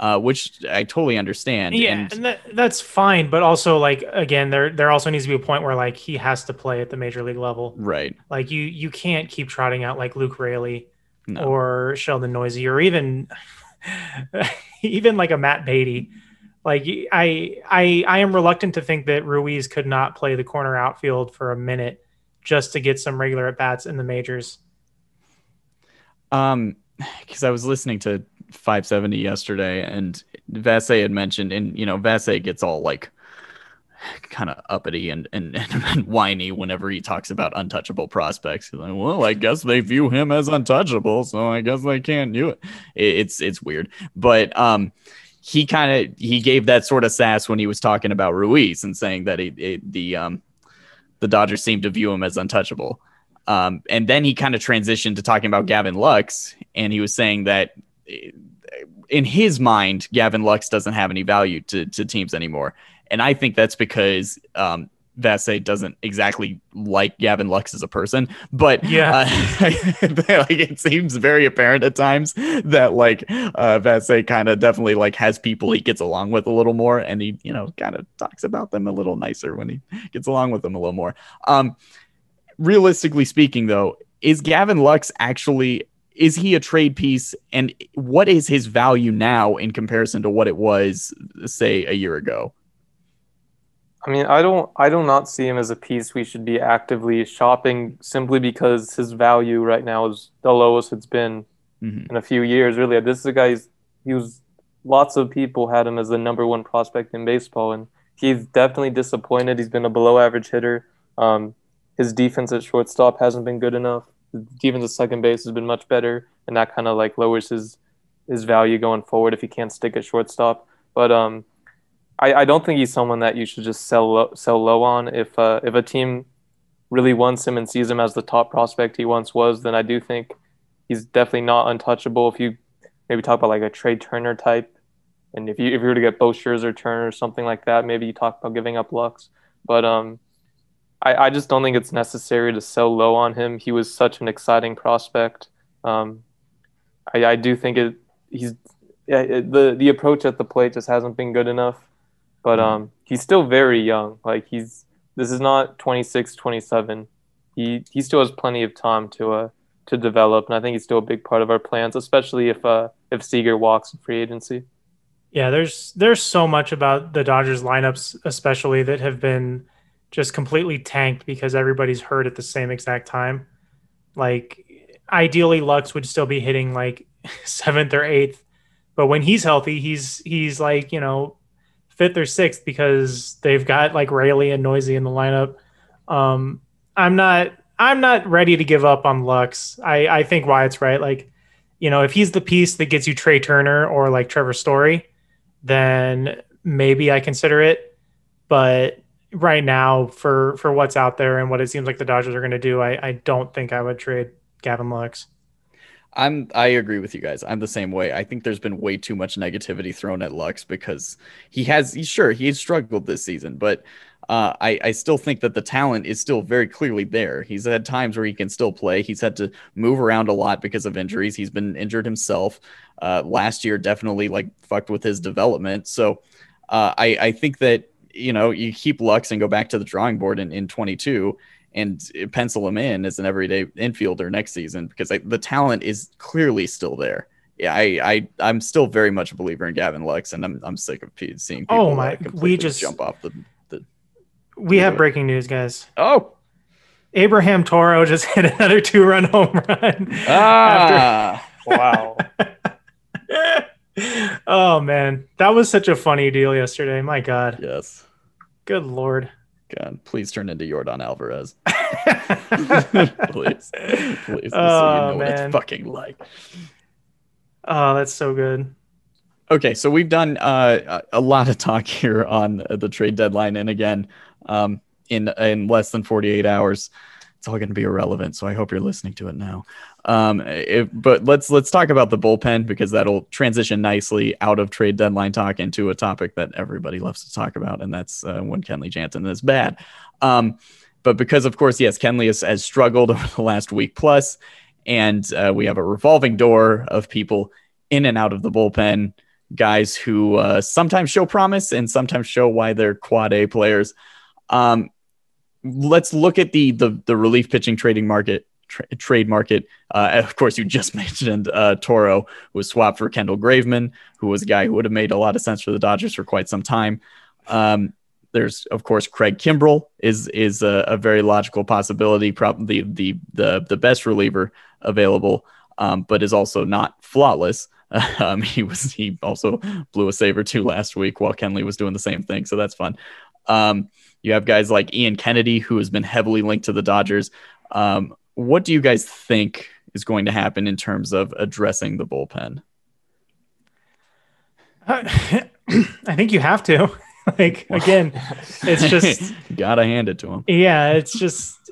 Uh, which I totally understand. yeah, and and that, that's fine. But also, like again, there there also needs to be a point where like he has to play at the major league level. right. Like you you can't keep trotting out like Luke Raley No. or Sheldon Neuse or even even like a Matt Beaty. Like I I I am reluctant to think that Ruiz could not play the corner outfield for a minute just to get some regular at bats in the majors. Um, because I was listening to 570 yesterday, and Vasse had mentioned, and you know, Vasse gets all like kind of uppity and, and and whiny whenever he talks about untouchable prospects. He's like, well, I guess they view him as untouchable, so I guess they can't do it. It- It's it's weird, but um. He kind of he gave that sort of sass when he was talking about Ruiz and saying that he, it, the um the Dodgers seem to view him as untouchable. Um, and then he kind of transitioned to talking about Gavin Lux, and he was saying that eh, in his mind, Gavin Lux doesn't have any value to, to teams anymore. And I think that's because um, Vasse doesn't exactly like Gavin Lux as a person, but Yeah. uh, like it seems very apparent at times that like uh, Vasse kind of definitely like has people he gets along with a little more, and he you know kind of talks about them a little nicer when he gets along with them a little more. Um, realistically speaking, though, is Gavin Lux actually is he a trade piece, and what is his value now in comparison to what it was, say, a year ago? I mean, I don't, I do not see him as a piece we should be actively shopping simply because his value right now is the lowest it's been Mhm. in a few years. Really, this is a guy. who's- He was lots of people had him as the number one prospect in baseball, and he's definitely disappointed. He's been a below average hitter. Um, his defense at shortstop hasn't been good enough. His defense at second base has been much better, and that kind of like lowers his his value going forward if he can't stick at shortstop. But um, I, I don't think he's someone that you should just sell low, sell low on. If uh, if a team really wants him and sees him as the top prospect he once was, then I do think he's definitely not untouchable. If you maybe talk about like a Trea Turner type, and if you if you were to get Bo Scherzer, Turner, or something like that, maybe you talk about giving up Lux. But um, I, I just don't think it's necessary to sell low on him. He was such an exciting prospect. Um, I, I do think it he's yeah, it, the the approach at the plate just hasn't been good enough. But um, he's still very young. Like he's this is not 26, 27. He he still has plenty of time to uh to develop, and I think he's still a big part of our plans, especially if uh if Seager walks in free agency. Yeah, there's there's so much about the Dodgers lineups, especially that have been just completely tanked because everybody's hurt at the same exact time. Like ideally, Lux would still be hitting like seventh or eighth, but when he's healthy, he's he's like you know fifth or sixth because they've got like Raley and Neuse in the lineup. Um, I'm not I'm not ready to give up on Lux. I I think Wyatt's right. Like, you know, if he's the piece that gets you Trea Turner or like Trevor Story, then maybe I consider it. But right now, for for what's out there and what it seems like the Dodgers are going to do, I I don't think I would trade Gavin Lux. I'm I agree with you guys. I'm the same way. I think there's been way too much negativity thrown at Lux because he has he's sure he's struggled this season, but uh, I, I still think that the talent is still very clearly there. He's had times where he can still play. He's had to move around a lot because of injuries. He's been injured himself. Uh, last year definitely like fucked with his development. So uh, I, I think that you know you keep Lux and go back to the drawing board in, in 22 and pencil him in as an everyday infielder next season because I, the talent is clearly still there. Yeah, I, I I'm still very much a believer in Gavin Lux, and I'm I'm sick of seeing people. Oh my! we just jump off the. the we have breaking news, guys. Oh, Abraham Toro just hit another two-run home run. Ah, wow. oh man, that was such a funny deal yesterday. My God. Yes. Good lord. God, please turn into Yordan Alvarez. please, please. Oh, so you know what man. it's fucking like. Oh, that's so good. Okay, so we've done uh, a a lot of talk here on the trade deadline, and again, um, in in less than forty eight hours, it's all going to be irrelevant. So I hope you're listening to it now. Um, if, but let's let's talk about the bullpen because that'll transition nicely out of trade deadline talk into a topic that everybody loves to talk about, and that's uh, when Kenley Jansen is bad. Um, but because of course, yes, Kenley has, has struggled over the last week plus, and uh, we have a revolving door of people in and out of the bullpen, guys who uh, sometimes show promise and sometimes show why they're quad A players. Um, let's look at the the, the relief pitching trading market tra- trade market. Uh, of course, you just mentioned uh, Toro, was swapped for Kendall Graveman, who was a guy who would have made a lot of sense for the Dodgers for quite some time. Um, there's of course Craig Kimbrel is is a, a very logical possibility, probably the the the best reliever available, um, but is also not flawless. Um, he was he also blew a saver too last week while Kenley was doing the same thing, so that's fun. Um, you have guys like Ian Kennedy, who has been heavily linked to the Dodgers. Um, what do you guys think is going to happen in terms of addressing the bullpen? I think you have to. like again, it's just gotta hand it to him. yeah, it's just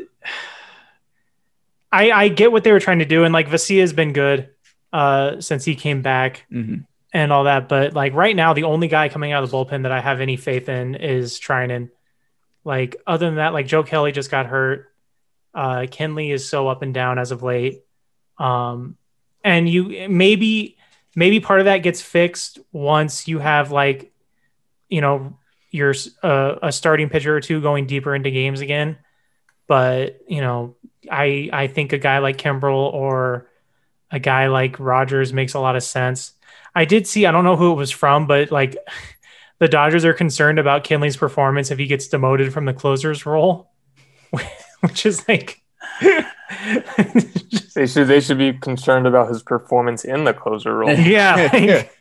I I get what they were trying to do, and like Vesia has been good uh since he came back Mhm. and all that. But like right now, the only guy coming out of the bullpen that I have any faith in is Treinen. Like other than that, like Joe Kelly just got hurt. Uh Kenley is so up and down as of late. Um and you maybe maybe part of that gets fixed once you have like you know you're uh, a starting pitcher or two going deeper into games again. But you know, I I think a guy like Kimbrel or a guy like Rogers makes a lot of sense. I did see I don't know who it was from, but like the Dodgers are concerned about Kenley's performance if he gets demoted from the closer's role, which is like They should they should be concerned about his performance in the closer role. yeah, like,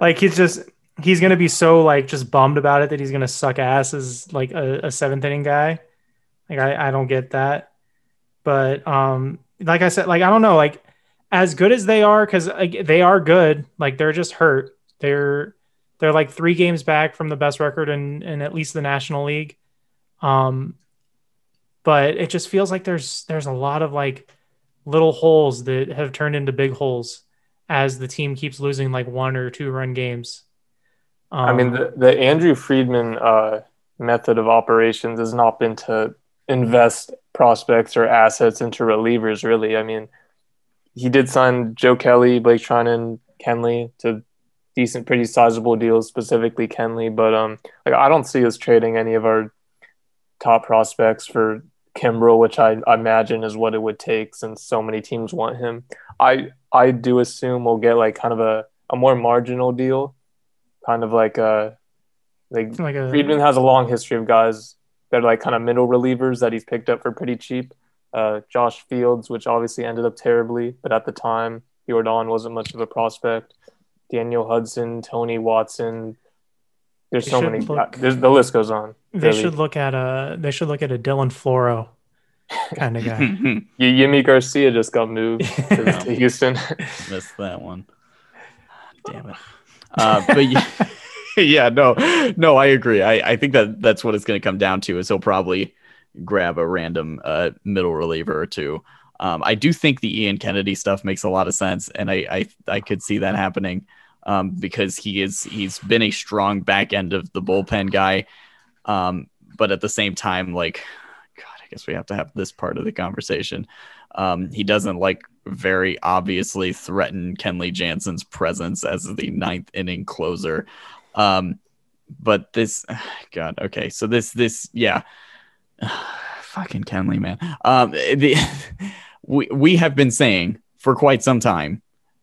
like he's just he's gonna be so like just bummed about it that he's gonna suck ass as like a, a seventh inning guy. Like I, I don't get that. But um, like I said, like I don't know, like as good as they are, because like, they are good. Like they're just hurt. They're they're like three games back from the best record in in at least the National League. Um, but it just feels like there's there's a lot of like little holes that have turned into big holes as the team keeps losing like one or two run games. Um, I mean, the, the Andrew Friedman uh, method of operations has not been to invest prospects or assets into relievers, really. I mean, he did sign Joe Kelly, Blake Treinen, Kenley to decent, pretty sizable deals, specifically Kenley. But um, like I don't see us trading any of our top prospects for Kimbrel, which I, I imagine is what it would take since so many teams want him. I I do assume we'll get like kind of a, a more marginal deal, kind of like a uh, like, like a, Friedman has a long history of guys that are like kind of middle relievers that he's picked up for pretty cheap. Uh, Josh Fields, which obviously ended up terribly, but at the time Yordan wasn't much of a prospect. Daniel Hudson, Tony Watson. There's they so many. Look, there's, the list goes on. They really. should look at a. They should look at a Dylan Floro kind of guy. Yimi Garcia just got moved to, to Houston. Missed that one. Damn it. Uh, but yeah, yeah, no, no, I agree. I, I think that that's what it's going to come down to. Is he'll probably grab a random uh, middle reliever or two. Um, I do think the Ian Kennedy stuff makes a lot of sense, and I I, I could see that happening um, because he is he's been a strong back end of the bullpen guy, um, but at the same time, like God, I guess we have to have this part of the conversation. Um, he doesn't like very obviously threaten Kenley Jansen's presence as the ninth inning closer. Um, but this, God, okay, so this this yeah fucking Kenley, man. Um, the, we we have been saying for quite some time,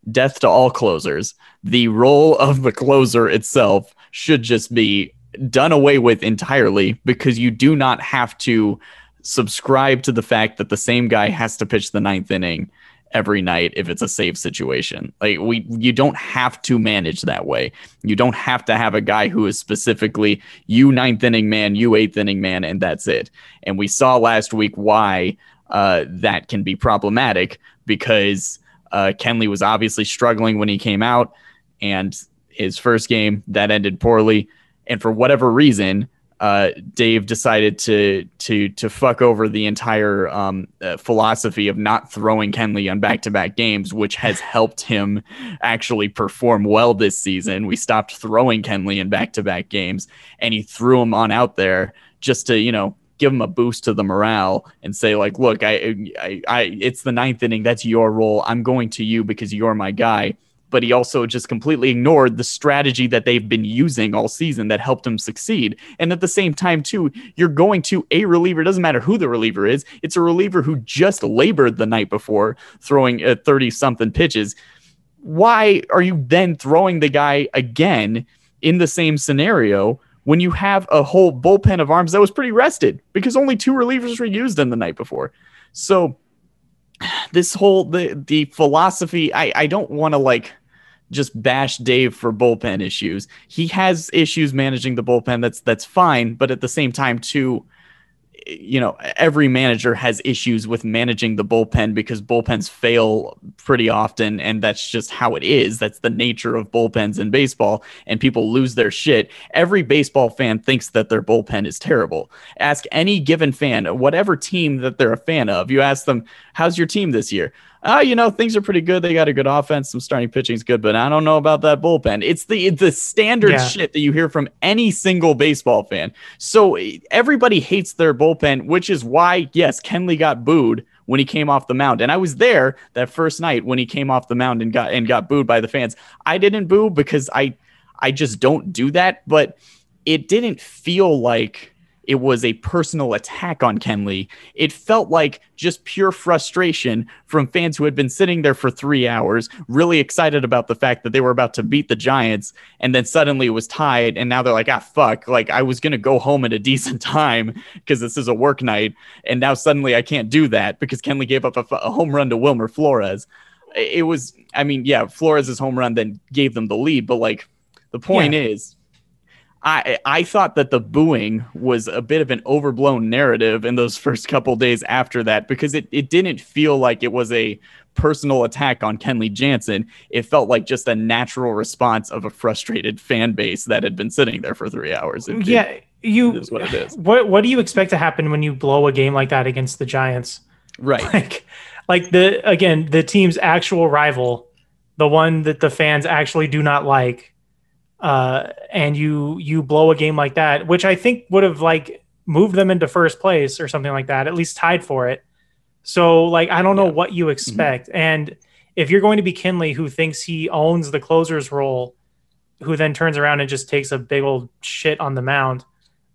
death to all closers. The role of the closer itself should just be done away with entirely because you do not have to subscribe to the fact that the same guy has to pitch the ninth inning every night if it's a safe situation. Like we you don't have to manage that way. You don't have to have a guy who is specifically you ninth inning man, you eighth inning man, and that's it. And we saw last week why uh, that can be problematic because uh, Kenley was obviously struggling when he came out, and his first game that ended poorly. And for whatever reason, uh, Dave decided to to to fuck over the entire um, uh, philosophy of not throwing Kenley on back-to-back games, which has helped him actually perform well this season. We stopped throwing Kenley in back-to-back games, and he threw him on out there just to you know give him a boost to the morale and say like, look, I, I, I it's the ninth inning. That's your role. I'm going to you because you're my guy but he also just completely ignored the strategy that they've been using all season that helped him succeed. And at the same time, too, you're going to a reliever, It doesn't matter who the reliever is, it's a reliever who just labored the night before throwing uh, 30 something pitches. Why are you then throwing the guy again in the same scenario? When you have a whole bullpen of arms that was pretty rested because only two relievers were used in the night before. So this whole the the philosophy I I don't want to like just bash Dave for bullpen issues. He has issues managing the bullpen. That's that's fine, but at the same time, too, you know, every manager has issues with managing the bullpen because bullpens fail pretty often, and that's just how it is. That's the nature of bullpens in baseball, and people lose their shit. Every baseball fan thinks that their bullpen is terrible. Ask any given fan, whatever team that they're a fan of, you ask them, "How's your team this year?" Oh, you know, things are pretty good. They got a good offense. Some starting pitching is good, but I don't know about that bullpen. It's the the standard yeah. shit that you hear from any single baseball fan. So everybody hates their bullpen, which is why, yes, Kenley got booed when he came off the mound. And I was there that first night when he came off the mound and got and got booed by the fans. I didn't boo because I I just don't do that, but it didn't feel like it was a personal attack on Kenley. It felt like just pure frustration from fans who had been sitting there for three hours, really excited about the fact that they were about to beat the Giants, and then suddenly it was tied, and now they're like, ah, fuck, like I was gonna go home at a decent time because this is a work night, and now suddenly I can't do that because Kenley gave up a, a home run to Wilmer Flores. It was, I mean, yeah, Flores' home run then gave them the lead, but like the point yeah. is I I thought that the booing was a bit of an overblown narrative in those first couple days after that because it, it didn't feel like it was a personal attack on Kenley Jansen. It felt like just a natural response of a frustrated fan base that had been sitting there for three hours. It- yeah, it you. is what it is. What What do you expect to happen when you blow a game like that against the Giants? Right. Like, like the again the team's actual rival, the one that the fans actually do not like, uh, and you you blow a game like that, which I think would have like moved them into first place or something like that, at least tied for it. So like I don't know Yeah. what you expect, and if you're going to be Kenley, who thinks he owns the closer's role, who then turns around and just takes a big old shit on the mound,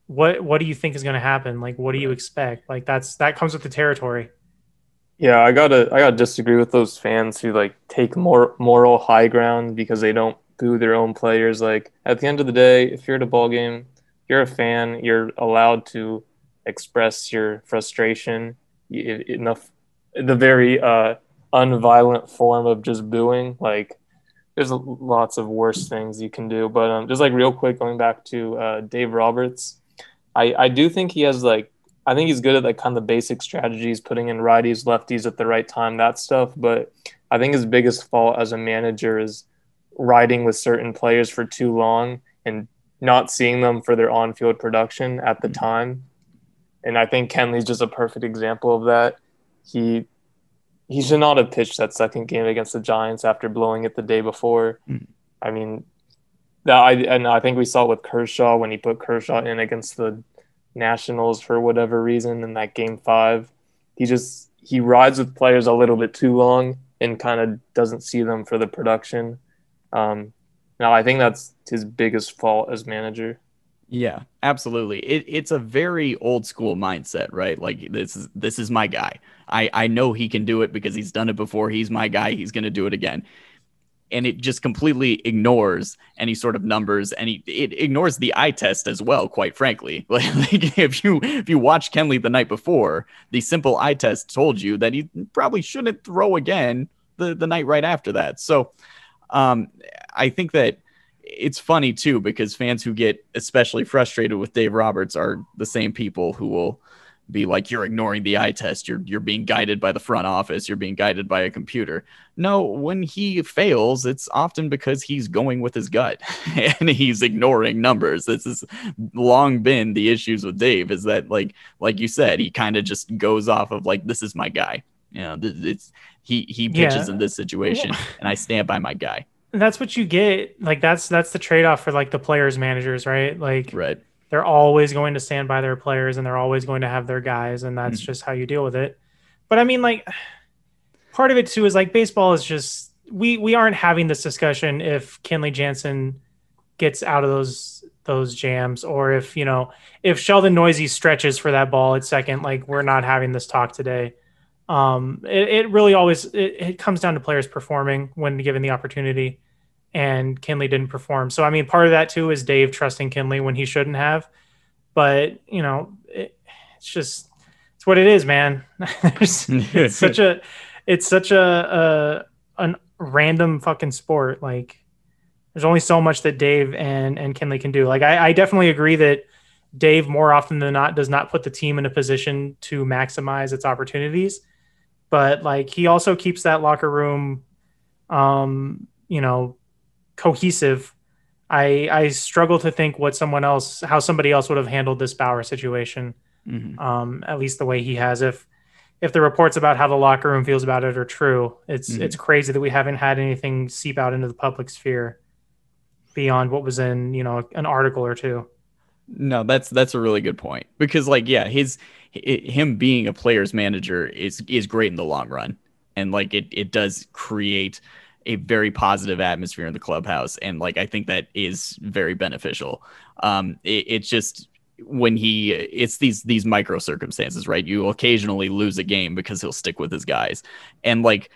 what what do you think is going to happen? Like what do you expect? Like that's that comes with the territory. Yeah, I gotta I gotta disagree with those fans who like take more moral high ground because they don't boo their own players. Like at the end of the day, if you're at a ball game, you're a fan, you're allowed to express your frustration enough the very uh unviolent form of just booing. Like there's lots of worse things you can do. But um, just like real quick, going back to uh, Dave Roberts, I I do think he has like I think he's good at like kind of the basic strategies, putting in righties, lefties at the right time, that stuff. But I think his biggest fault as a manager is riding with certain players for too long and not seeing them for their on-field production at the time. And I think Kenley's just a perfect example of that. He he should not have pitched that second game against the Giants after blowing it the day before. Mm. I mean, that I and I think we saw it with Kershaw when he put Kershaw in against the Nationals for whatever reason in that game five. He just he rides with players a little bit too long and kind of doesn't see them for the production. Um, now I think that's his biggest fault as manager. Yeah, absolutely. It, it's a very old school mindset, right? Like this is this is my guy. I I know he can do it because he's done it before. He's my guy. He's going to do it again. And it just completely ignores any sort of numbers, and it ignores the eye test as well. Quite frankly, like, like if you if you watch Kenley the night before, the simple eye test told you that he probably shouldn't throw again the the night right after that. So, um, I think that it's funny too because fans who get especially frustrated with Dave Roberts are the same people who will be like you're ignoring the eye test. You're you're being guided by the front office. You're being guided by a computer. No when he fails it's often because he's going with his gut and he's ignoring numbers. This has long been the issues with Dave is that like like you said he kind of just goes off of like this is my guy. You know it's he he pitches Yeah. in this situation and I stand by my guy that's what you get. Like that's that's the trade off for like the players managers, right? Like right they're always going to stand by their players and they're always going to have their guys, and that's Mhm. just how you deal with it. But I mean, like part of it too is like baseball is just we we aren't having this discussion if Kenley Jansen gets out of those those jams or if you know if Sheldon Neuse stretches for that ball at second, like we're not having this talk today. Um, it, it really always it, it comes down to players performing when given the opportunity, and Kenley didn't perform. So I mean, part of that too is Dave trusting Kenley when he shouldn't have. But you know, it, it's just it's what it is, man. It's such a it's such a, a an random fucking sport. Like there's only so much that Dave and and Kenley can do. Like I, I definitely agree that Dave more often than not does not put the team in a position to maximize its opportunities. But like he also keeps that locker room um, you know, cohesive. I I struggle to think what someone else how somebody else would have handled this Bauer situation Mhm. um, at least the way he has. If if the reports about how the locker room feels about it are true, it's Mhm. it's crazy that we haven't had anything seep out into the public sphere beyond what was in you know an article or two. No, that's that's a really good point because like yeah, his hi- him being a player's manager is is great in the long run, and like it it does create a very positive atmosphere in the clubhouse, and like I think that is very beneficial. Um, it, it's just when he it's these these micro circumstances, right? You occasionally lose a game because he'll stick with his guys, and like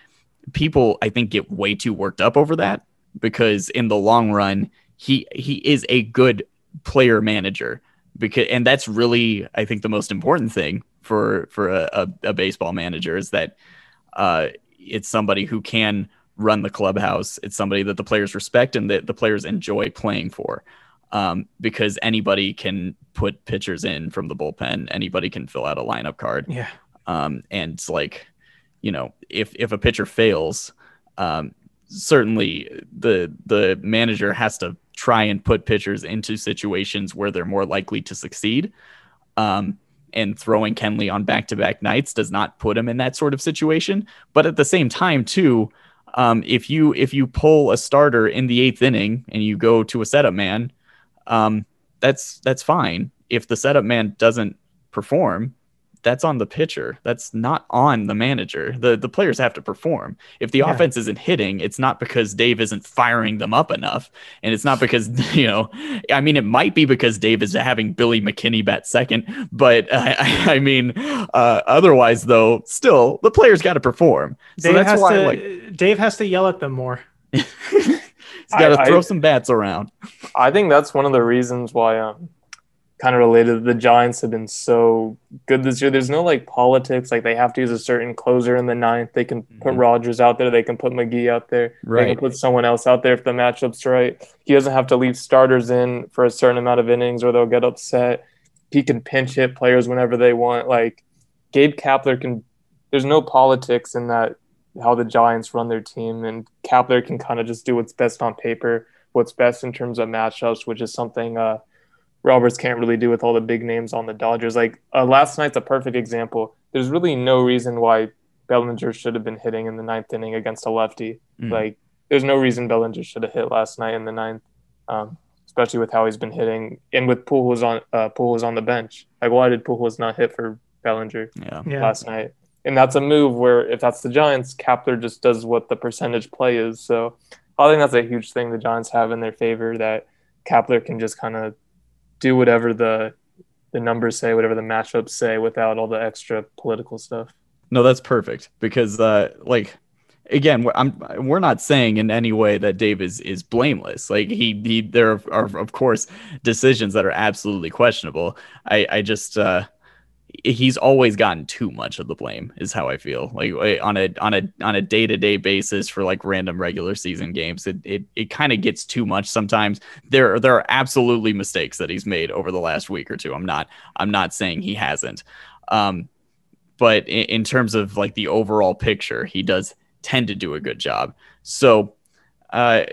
people I think get way too worked up over that because in the long run he he is a good player manager because and that's really I think the most important thing for for a, a, a baseball manager is that uh, it's somebody who can run the clubhouse. It's somebody that the players respect and that the players enjoy playing for. um, because anybody can put pitchers in from the bullpen. Anybody can fill out a lineup card. Yeah. Um, and it's like, you know, if if a pitcher fails, um, certainly the the manager has to try and put pitchers into situations where they're more likely to succeed. Um, and throwing Kenley on back to back nights does not put him in that sort of situation. But at the same time, too, um, if you if you pull a starter in the eighth inning and you go to a setup man, um, that's that's fine. If the setup man doesn't perform, that's on the pitcher. That's not on the manager. The the players have to perform. If the Yeah. offense isn't hitting, it's not because Dave isn't firing them up enough. And it's not because, you know, I mean, it might be because Dave is having Billy McKinney bat second, but uh, I, I mean, uh, otherwise, though, still the players got to perform. So Dave that's why, to like, Dave has to yell at them more. he's got to throw I- some bats around. I think that's one of the reasons why um kind of related the Giants have been so good this year. There's no like politics, like they have to use a certain closer in the ninth. They can put Mhm. Rogers out there, they can put McGee out there, they Right. can put someone else out there if the matchup's right. He doesn't have to leave starters in for a certain amount of innings or they'll get upset. He can pinch hit players whenever they want. Like Gabe Kapler can there's no politics in that how the Giants run their team and Kapler can kind of just do what's best on paper what's best in terms of matchups, which is something uh, Roberts can't really do with all the big names on the Dodgers. Like uh, last night's a perfect example. There's really no reason why Bellinger should have been hitting in the ninth inning against a lefty. Mm. Like there's no reason Bellinger should have hit last night in the ninth, um, especially with how he's been hitting and with Poole was on uh, Poole was on the bench. Like why did Poole was not hit for Bellinger? Yeah. Yeah. last night. And that's a move where if that's the Giants, Kapler just does what the percentage play is. So I think that's a huge thing the Giants have in their favor that Kapler can just kind of do whatever the the numbers say, whatever the matchups say, without all the extra political stuff. No, that's perfect because, uh, like, again, we're- I'm we're not saying in any way that Dave is is blameless. Like he he there are of course decisions that are absolutely questionable. I I just uh, he's always gotten too much of the blame is how I feel. Like eh, on a on a on a day to day basis for like random regular season games, it it, it kind of gets too much sometimes. There there are absolutely mistakes that he's made over the last week or two. I'm not I'm not saying he hasn't. Um, but in, in terms of like the overall picture, he does tend to do a good job. So, uh,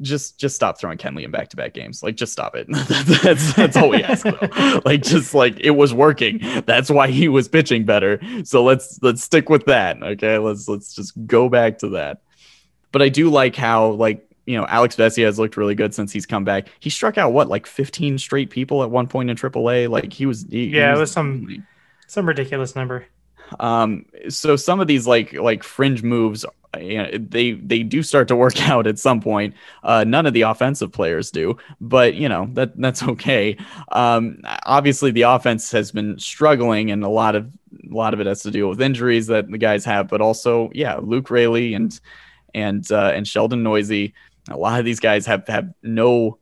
just just stop throwing Kenley in back to back games. Like, just stop it. that's that's all we ask. Though. like, just like it was working. That's why he was pitching better. So let's let's stick with that. Okay, let's let's just go back to that. But I do like how like you know Alex Vesia has looked really good since he's come back. He struck out what like 15 straight people at one point in AAA. Like he was he, he Yeah, it was some- Some ridiculous number. Um so some of these like like fringe moves you know, they they do start to work out at some point. Uh none of the offensive players do but you know that that's okay. Um obviously the offense has been struggling and a lot of a lot of it has to deal with injuries that the guys have but also yeah Luke Raley and and uh and Sheldon Neuse a lot of these guys have have no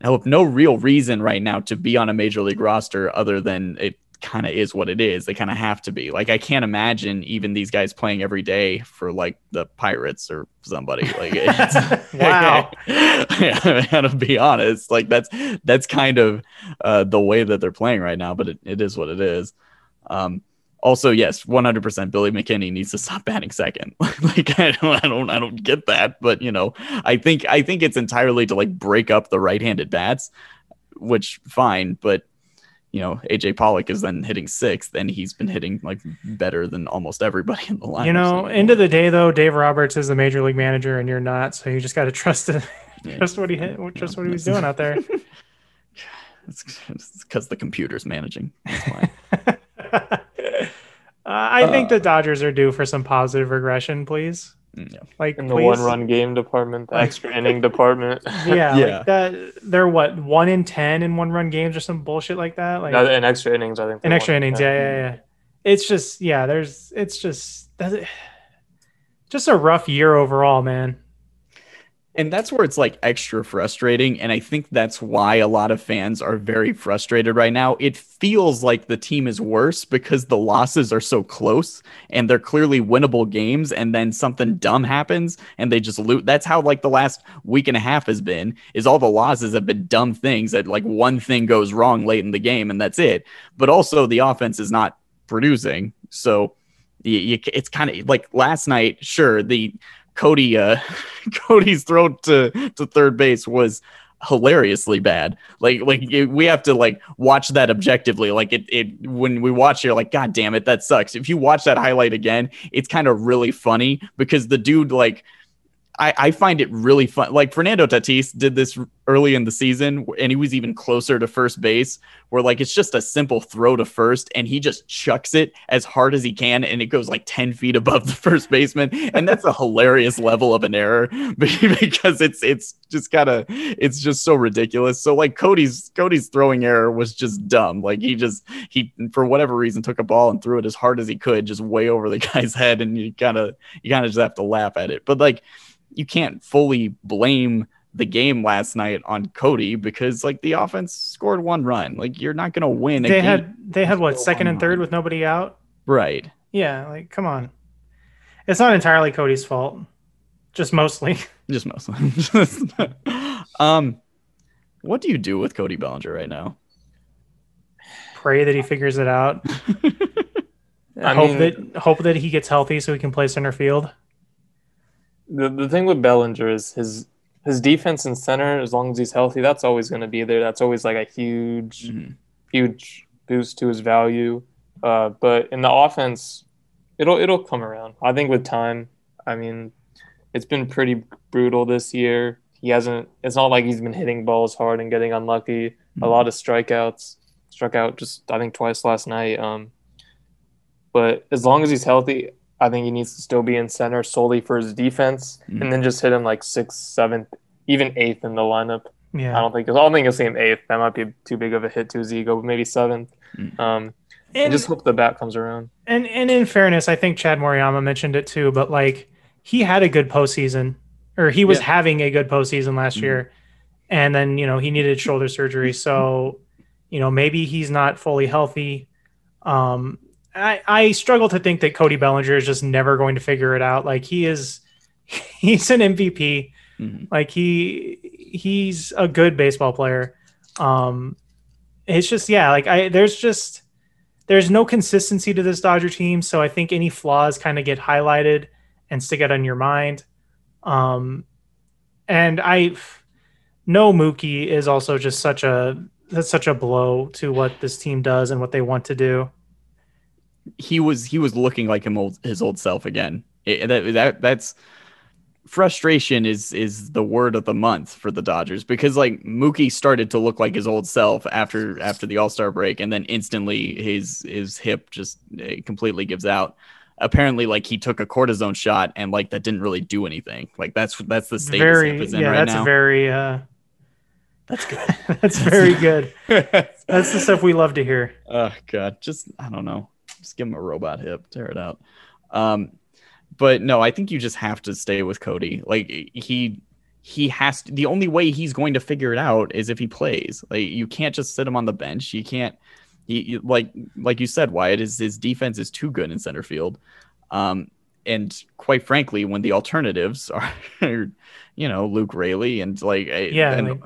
have no real reason right now to be on a major league roster other than it kind of is what it is. They kind of have to be. Like I can't imagine even these guys playing every day for like the Pirates or somebody. Like it's, Wow. I gotta be honest. Like that's that's kind of uh, the way that they're playing right now. But it, it is what it is. Um, also, yes, 100% Billy McKinney needs to stop batting second. like I don't, I don't, I don't get that, but you know, I think, I think it's entirely to like break up the right-handed bats, which fine, but you know, AJ Pollock is then hitting sixth, and he's been hitting like better than almost everybody in the line. You know, end of the day though, Dave Roberts is the major league manager, and you're not. So you just got to trust it. Yeah. Trust what he hit. Trust what he was doing out there. it's because the computer's managing. That's why. uh, I think the Dodgers are due for some positive regression, please. Yeah. Like In the please. one run game department, the extra inning department. Yeah, Yeah. like that. They're what one in ten in one run games or some bullshit like that. Like No, in extra innings, I think. in extra won. innings. Yeah, yeah, yeah. It's just yeah. There's it's just that's just a rough year overall, man. And that's where it's like extra frustrating. And I think that's why a lot of fans are very frustrated right now. It feels like the team is worse because the losses are so close and they're clearly winnable games. And then something dumb happens and they just loot. That's how like the last week and a half has been is all the losses have been dumb things that like one thing goes wrong late in the game and that's it. But also the offense is not producing. So you, you, it's kind of like last night, sure, the Cody uh Cody's throw to to third base was hilariously bad. Like like it, we have to like watch that objectively. Like it it when we watch it, you're like, God damn it, that sucks. If you watch that highlight again, it's kind of really funny because the dude like I, I find it really fun. Like Fernando Tatis did this early in the season, and he was even closer to first base, where like it's just a simple throw to first, and he just chucks it as hard as he can, and it goes like 10 feet above the first baseman. And that's a hilarious level of an error because it's it's just kind of it's just so ridiculous. So like Cody's Cody's throwing error was just dumb. Like he just he for whatever reason took a ball and threw it as hard as he could, just way over the guy's head, and you kind of you kind of just have to laugh at it. But like you can't fully blame the game last night on Cody because like the offense scored one run. Like you're not gonna win. They had they had what second and third run. with nobody out. Right. Yeah. Like come on. It's not entirely Cody's fault. Just mostly. Just mostly. um, what do you do with Cody Bellinger right now? Pray that he figures it out. I hope mean, that hope that he gets healthy so he can play center field the the thing with Bellinger is his his defense and center, as long as he's healthy, that's always going to be there. That's always like a huge, mm-hmm. huge boost to his value. Uh, but in the offense, it'll it'll come around. I think with time. I mean, it's been pretty brutal this year. He hasn't. It's not like he's been hitting balls hard and getting unlucky. Mm-hmm. A lot of strikeouts. Struck out just I think twice last night. Um, but as long as he's healthy, I think he needs to still be in center solely for his defense, mm. and then just hit him like sixth, seventh, even eighth in the lineup. Yeah, I don't think I don't think you'll see him eighth. That might be too big of a hit to his ego. But maybe seventh. Mm. Um, and, and, just hope the bat comes around. And and in fairness, I think Chad Moriyama mentioned it too. But like he had a good postseason, or he was yeah. having a good postseason last mm. year, and then you know he needed shoulder surgery. So you know maybe he's not fully healthy. Um, I, I struggle to think that Cody Bellinger is just never going to figure it out. Like he is, he's an MVP. Mm-hmm. Like he he's a good baseball player. Um, it's just yeah, like I there's just there's no consistency to this Dodger team. So I think any flaws kind of get highlighted and stick out on your mind. Um, and I know Mookie is also just such a that's such a blow to what this team does and what they want to do he was he was looking like him old, his old self again. It, that, that that's frustration is is the word of the month for the Dodgers because like Mookie started to look like his old self after after the All Star break, and then instantly his his hip just completely gives out. Apparently, like he took a cortisone shot, and like that didn't really do anything. Like that's that's the state very, his hip yeah, right that's now. very uh, that's good. that's very good. that's the stuff we love to hear. Oh god, just I don't know just give him a robot hip, tear it out. Um, but no, I think you just have to stay with Cody. Like he he has to, the only way he's going to figure it out is if he plays. Like you can't just sit him on the bench. You can't he like like you said, Wyatt is his defense is too good in center field. Um, and quite frankly, when the alternatives are, you know, Luke Raley and like, yeah, and like,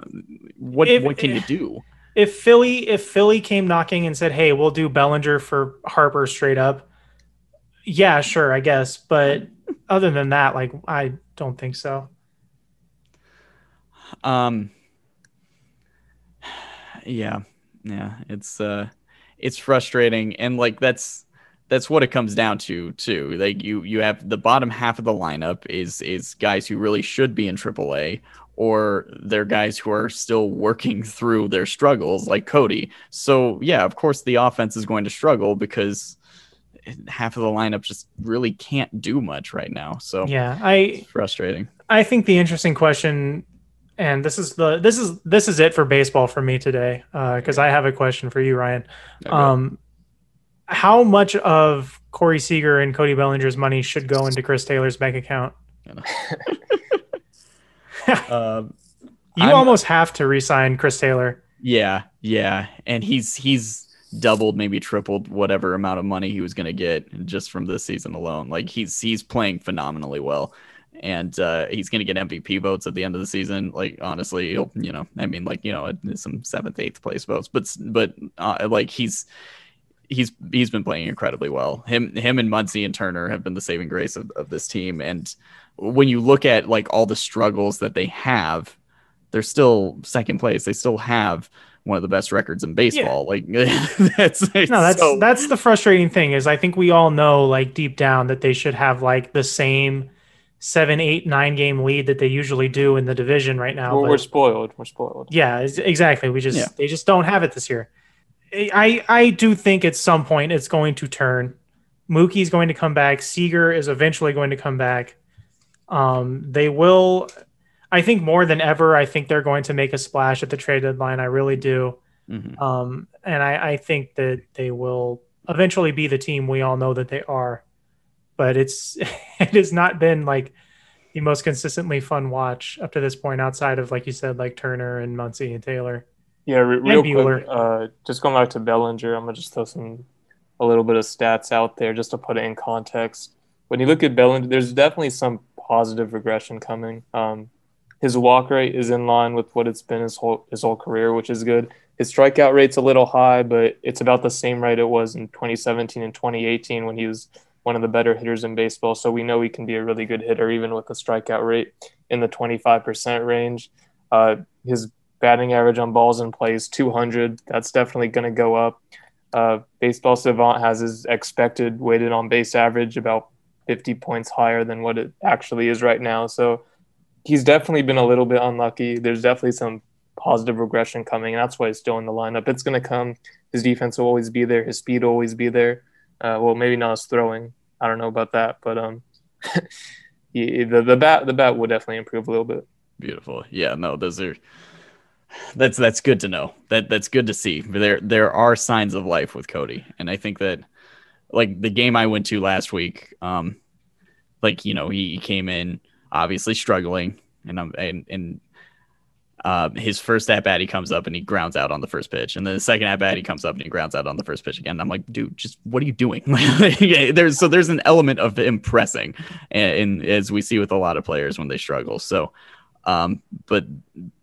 what if, what can you do? If Philly if Philly came knocking and said, "Hey, we'll do Bellinger for Harper straight up," yeah, sure, I guess. But other than that, like, I don't think so. Um. Yeah, yeah, it's uh, it's frustrating, and like that's that's what it comes down to too. Like you you have the bottom half of the lineup is is guys who really should be in AAA or they're guys who are still working through their struggles, like Cody. So, yeah, of course, the offense is going to struggle because half of the lineup just really can't do much right now. So, yeah, I frustrating. I think the interesting question, and this is the this is this is it for baseball for me today, because uh, I have a question for you, Ryan. Okay. Um, how much of Corey Seager and Cody Bellinger's money should go into Chris Taylor's bank account? Um, You I'm- almost have to re-sign Chris Taylor. Yeah, yeah, and he's he's doubled, maybe tripled whatever amount of money he was going to get just from this season alone. Like he's he's playing phenomenally well, and uh, he's going to get MVP votes at the end of the season. Like honestly, he'll you know, I mean, like you know, some seventh, eighth place votes, but but uh, like he's. He's he's been playing incredibly well. Him him and Muncy and Turner have been the saving grace of, of this team. And when you look at like all the struggles that they have, they're still second place. They still have one of the best records in baseball. Like that's No, that's so- that's the frustrating thing is I think we all know like deep down that they should have like the same seven, eight, nine game lead that they usually do in the division right now. we're, but- we're spoiled. We're spoiled. Yeah, exactly. We just Yeah. they just don't have it this year. I I do think at some point it's going to turn. Mookie's going to come back. Seager is eventually going to come back. Um, they will. I think more than ever. I think they're going to make a splash at the trade deadline. I really do. Mhm. Um, and I, I think that they will eventually be the team we all know that they are. But it's it has not been like the most consistently fun watch up to this point, outside of like you said, like Turner and Muncy and Taylor. Yeah, re- real quick, uh, just going back to Bellinger, I'm gonna just throw some a little bit of stats out there just to put it in context. When you look at Bellinger, there's definitely some positive regression coming. Um, his walk rate is in line with what it's been his whole his whole career, which is good. His strikeout rate's a little high, but it's about the same rate it was in 2017 and 2018 when he was one of the better hitters in baseball. So we know he can be a really good hitter even with a strikeout rate in the 25% range. Uh, his batting average on balls in play is 200. That's definitely going to go up. Uh, Baseball Savant has his expected weighted on base average about 50 points higher than what it actually is right now. So he's definitely been a little bit unlucky. There's definitely some positive regression coming, and that's why he's still in the lineup. It's going to come. His defense will always be there. His speed will always be there. Uh, well, maybe not his throwing. I don't know about that, but um, he, the the bat the bat will definitely improve a little bit. Beautiful. Yeah, no, those are that's that's good to know. That that's good to see. There there are signs of life with Cody. And I think that like the game I went to last week, um like you know, he came in obviously struggling and I'm and and uh, his first at bat, he comes up and he grounds out on the first pitch, and then the second at bat, he comes up and he grounds out on the first pitch again. I'm like, dude, just what are you doing? There's so there's an element of impressing, and, and as we see with a lot of players when they struggle. So, um, but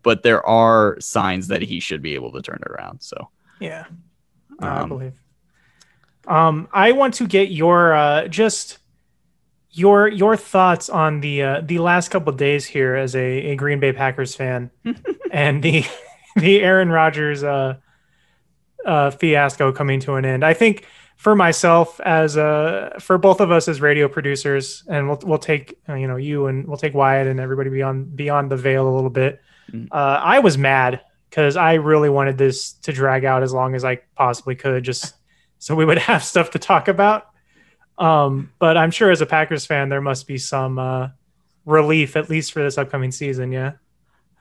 but there are signs that he should be able to turn it around. So Yeah, I Um, believe. Um, I want to get your uh, just your your thoughts on the uh, the last couple of days here as a, a Green Bay Packers fan and the the Aaron Rodgers uh, uh, fiasco coming to an end. I think for myself as uh for both of us as radio producers, and we'll we'll take uh, you know you and we'll take Wyatt and everybody beyond beyond the veil a little bit. Mhm. Uh, I was mad because I really wanted this to drag out as long as I possibly could, just so we would have stuff to talk about. Um, but I'm sure as a Packers fan, there must be some uh, relief at least for this upcoming season. Yeah,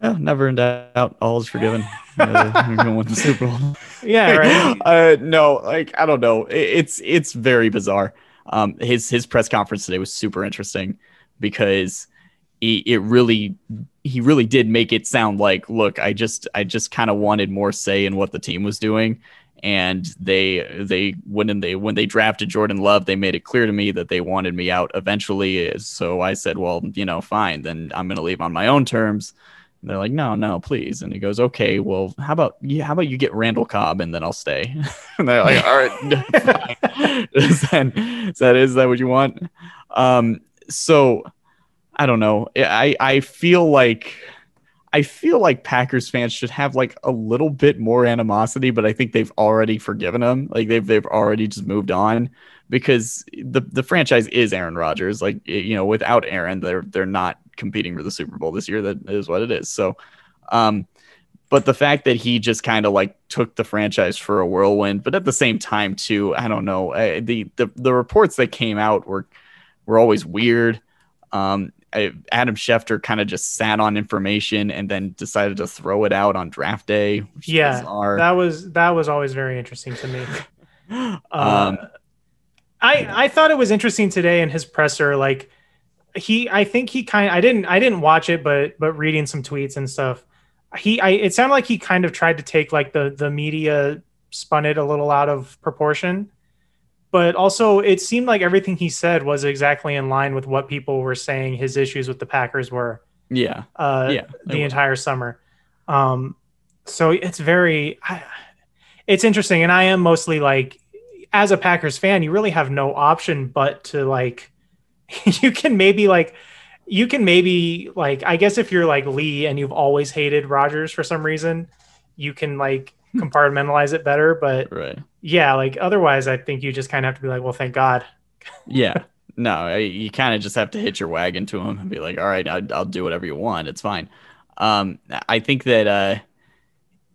yeah, never in doubt, all is forgiven. uh, going the Super Bowl. yeah, right. uh, no, like I don't know. It, it's it's very bizarre. Um, his his press conference today was super interesting because he, it really he really did make it sound like, look, I just I just kind of wanted more say in what the team was doing, and they they when they when they drafted Jordan Love, they made it clear to me that they wanted me out eventually. So I said, well, you know, fine, then I'm going to leave on my own terms. And they're like, no, no, please. And he goes, okay, well, how about you? How about you get Randall Cobb and then I'll stay. and they're like, all right, is, that, is that is that what you want? Um, so I don't know. I I feel like I feel like Packers fans should have like a little bit more animosity, but I think they've already forgiven him. Like they've they've already just moved on because the the franchise is Aaron Rodgers. Like you know, without Aaron, they're they're not competing for the Super Bowl this year. That is what it is. So, um, but the fact that he just kind of like took the franchise for a whirlwind, but at the same time too, I don't know. Uh, the the the reports that came out were were always weird. Um, I, Adam Schefter kind of just sat on information and then decided to throw it out on draft day. Yeah, bizarre. That was that was always very interesting to me. Uh, um, I I thought it was interesting today in his presser. Like he I think he kind I didn't I didn't watch it but but reading some tweets and stuff he I it sounded like he kind of tried to take like the the media spun it a little out of proportion. But also it seemed like everything he said was exactly in line with what people were saying his issues with the Packers were Yeah. uh Yeah, the entire summer. Um so it's very I, it's interesting. And I am mostly like as a Packers fan you really have no option but to like you can maybe like you can maybe like I guess if you're like Lee and you've always hated Rodgers for some reason, you can like compartmentalize it better. But Right. yeah, like otherwise, I think you just kind of have to be like, well, thank God. Yeah. No, you kind of just have to hitch your wagon to him and be like, all right, I, I'll do whatever you want. It's fine. Um, I think that uh,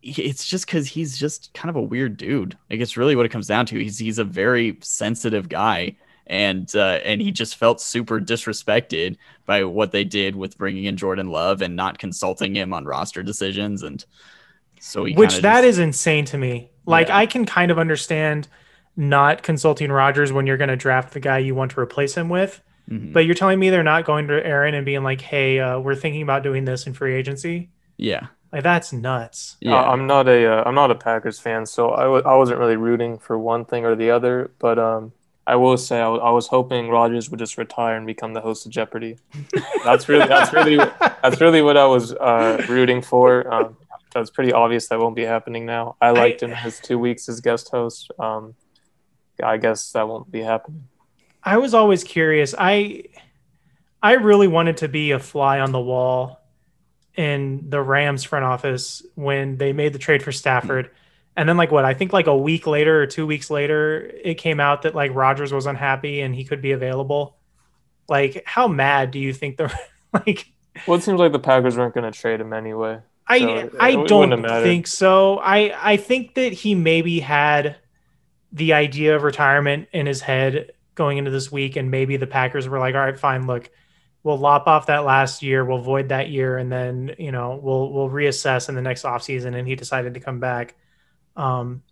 it's just because he's just kind of a weird dude. Like it's really what it comes down to. He's he's a very sensitive guy, and uh, and he just felt super disrespected by what they did with bringing in Jordan Love and not consulting him on roster decisions, and so he Which kinda that just- is insane to me. Like Yeah. I can kind of understand not consulting Rodgers when you're going to draft the guy you want to replace him with. Mhm. But you're telling me they're not going to Aaron and being like, "Hey, uh, we're thinking about doing this in free agency." yeah, Like that's nuts. yeah. Uh, I'm not a uh, I'm not a Packers fan, so I w- I wasn't really rooting for one thing or the other. But um, I will say I, I was hoping Rodgers would just retire and become the host of Jeopardy. That's really that's really that's really what I was uh, rooting for. Um, that's pretty obvious that won't be happening now. I liked him his two weeks as guest host. Um, I guess that won't be happening. I was always curious. I I really wanted to be a fly on the wall in the Rams front office when they made the trade for Stafford. And then like what, I think like a week later or 2 weeks later it came out that like Rodgers was unhappy and he could be available. Like how mad do you think the like Well, it seems like the Packers weren't going to trade him anyway. I So it- I it don't think so. I I think that he maybe had the idea of retirement in his head going into this week, and maybe the Packers were like, "All right, fine. Look, we'll lop off that last year, we'll void that year, and then you know we'll we'll reassess in the next offseason." And he decided to come back. Um,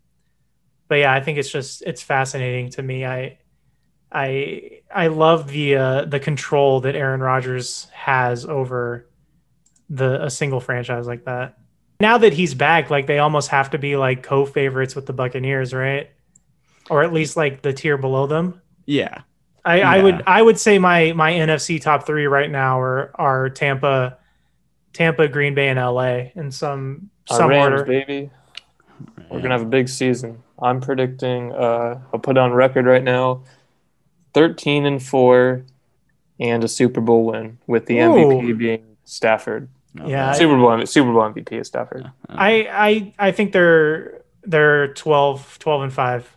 but yeah, I think it's just it's fascinating to me. I I I love the uh, the control that Aaron Rodgers has over the a single franchise like that. Now that he's back, like they almost have to be like co-favorites with the Buccaneers, right? Or at least like the tier below them. yeah. I, I would I would say my my NFC top three right now are are Tampa, Tampa, Green Bay, and LA in some Uh, some Rams, order. baby. We're gonna have a big season. I'm predicting. Uh, I'll put on record right now: thirteen and four, and a Super Bowl win with the MVP being Stafford. Yeah, Super Bowl Super Bowl MVP is Stafford. I, I I think they're they're 12, 12 and five.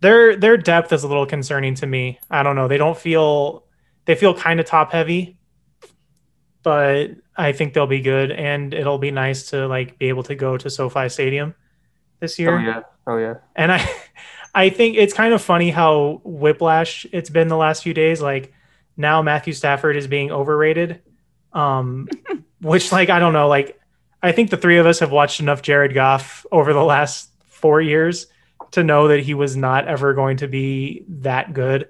Their their depth is a little concerning to me. I don't know. They don't feel they feel kind of top heavy, but I think they'll be good, and it'll be nice to like be able to go to SoFi Stadium this year. Oh yeah, oh yeah. And I I think it's kind of funny how whiplash it's been the last few days. Like now Matthew Stafford is being overrated. Um which like I don't know, like I think the three of us have watched enough Jared Goff over the last four years to know that he was not ever going to be that good.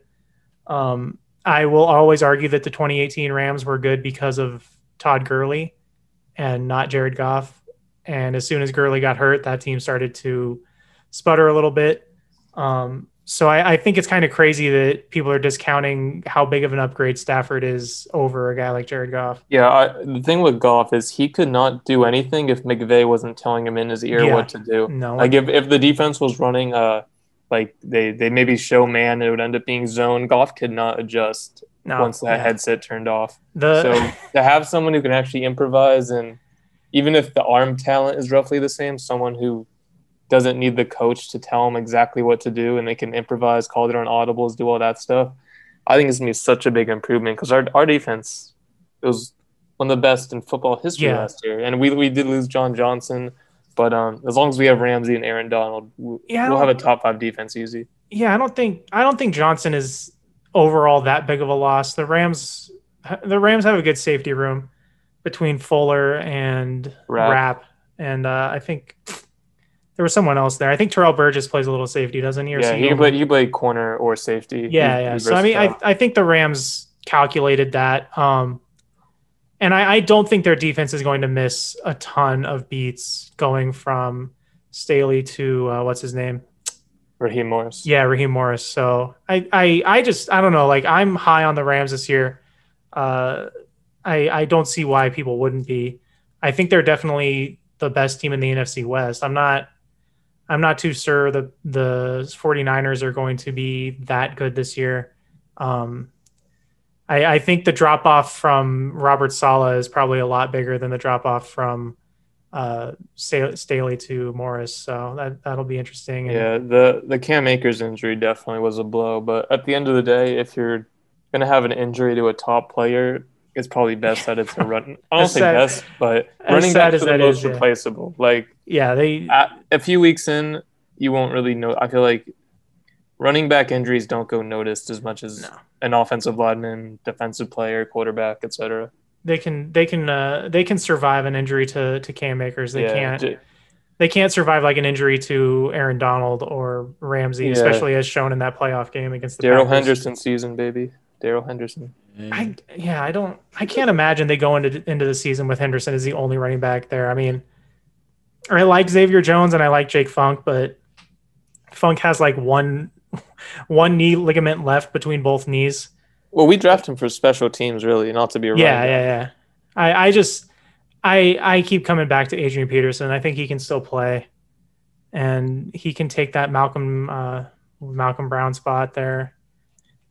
Um I will always argue that the 2018 Rams were good because of Todd Gurley and not Jared Goff. And as soon as Gurley got hurt, that team started to sputter a little bit. Um, so I, I think it's kind of crazy that people are discounting how big of an upgrade Stafford is over a guy like Jared Goff. Yeah, I, the thing with Goff is he could not do anything if McVay wasn't telling him in his ear Yeah. what to do. No, Like if, if the defense was running uh like they they maybe show man it would end up being zone. Goff could not adjust no, once that yeah. headset turned off. the So to have someone who can actually improvise and even if the arm talent is roughly the same, someone who doesn't need the coach to tell them exactly what to do and they can improvise, call their own audibles, do all that stuff. I think it's gonna be such a big improvement because our our defense was one of the best in football history Yeah. last year, and we we did lose John Johnson, but um, as long as we have Ramsey and Aaron Donald, we- Yeah, we'll have a top five defense easy. yeah, I don't think I don't think Johnson is overall that big of a loss. The Rams the Rams have a good safety room between Fuller and Rap, Rapp, and uh, I think there was someone else there. I think Terrell Burgess plays a little safety, doesn't he? Or Yeah, he played he played corner or safety. Yeah, He's- yeah. he's So I mean, I. I think the Rams calculated that. Um, and I, I don't think their defense is going to miss a ton of beats going from Staley to uh, what's his name? Raheem Morris. Yeah, Raheem Morris. So I, I, I just, I don't know. Like I'm high on the Rams this year. Uh, I, I don't see why people wouldn't be. I think they're definitely the best team in the NFC West. I'm not, I'm not too sure the the 49ers are going to be that good this year. Um, I, I think the drop off from Robert Saleh is probably a lot bigger than the drop off from uh, Staley to Morris. So that that'll be interesting. And, yeah, the the Cam Akers injury definitely was a blow. But at the end of the day, if you're going to have an injury to a top player, it's probably best that it's a run. I don't say best, but running back is the most is, replaceable. Yeah. Like yeah, they a few weeks in, you won't really know. I feel like running back injuries don't go noticed as much as no. an offensive lineman, defensive player, quarterback, etc. They can they can uh, they can survive an injury to to Cam Akers. They yeah, can't. J- they can't survive like an injury to Aaron Donald or Ramsey, yeah. especially as shown in that playoff game against the Darrell Henderson season, baby. Darrell Henderson. I yeah, I don't I can't imagine they go into into the season with Henderson as the only running back there. I mean, I like Xavier Jones and I like Jake Funk, but Funk has like one one knee ligament left between both knees. Well, we draft him for special teams, really, not to be a yeah, yeah, yeah. I I just I I keep coming back to Adrian Peterson. I think he can still play, and he can take that Malcolm uh, Malcolm Brown spot there.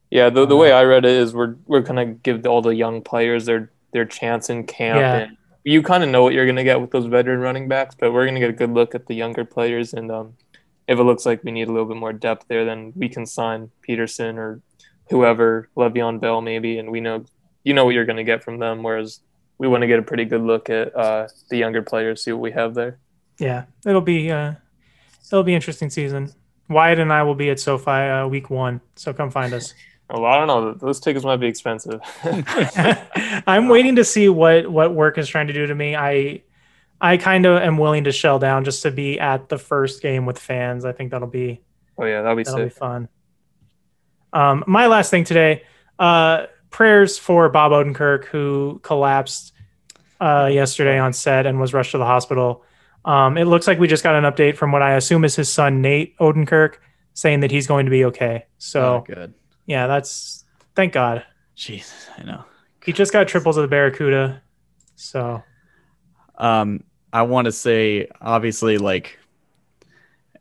Yeah, the, the way I read it is we're we're gonna give all the young players their their chance in camp. Yeah. And you kind of know what you're gonna get with those veteran running backs, but we're gonna get a good look at the younger players. And um, if it looks like we need a little bit more depth there, then we can sign Peterson or whoever, Le'Veon Bell maybe, and we know you know what you're gonna get from them. Whereas we want to get a pretty good look at uh, the younger players, see what we have there. Yeah, it'll be uh, it'll be interesting season. Wyatt and I will be at SoFi uh, week one, so come find us. Well, I don't know. Those tickets might be expensive. I'm waiting to see what what work is trying to do to me. I I kind of am willing to shell down just to be at the first game with fans. I think that'll be oh yeah, that'll be that'll sick. be fun. Um, my last thing today, uh, prayers for Bob Odenkirk who collapsed uh, yesterday on set and was rushed to the hospital. Um, it looks like we just got an update from what I assume is his son Nate Odenkirk saying that he's going to be okay. So oh, good yeah, that's thank God. Jesus, I know. He just got triples of the Barracuda. So um I want to say obviously like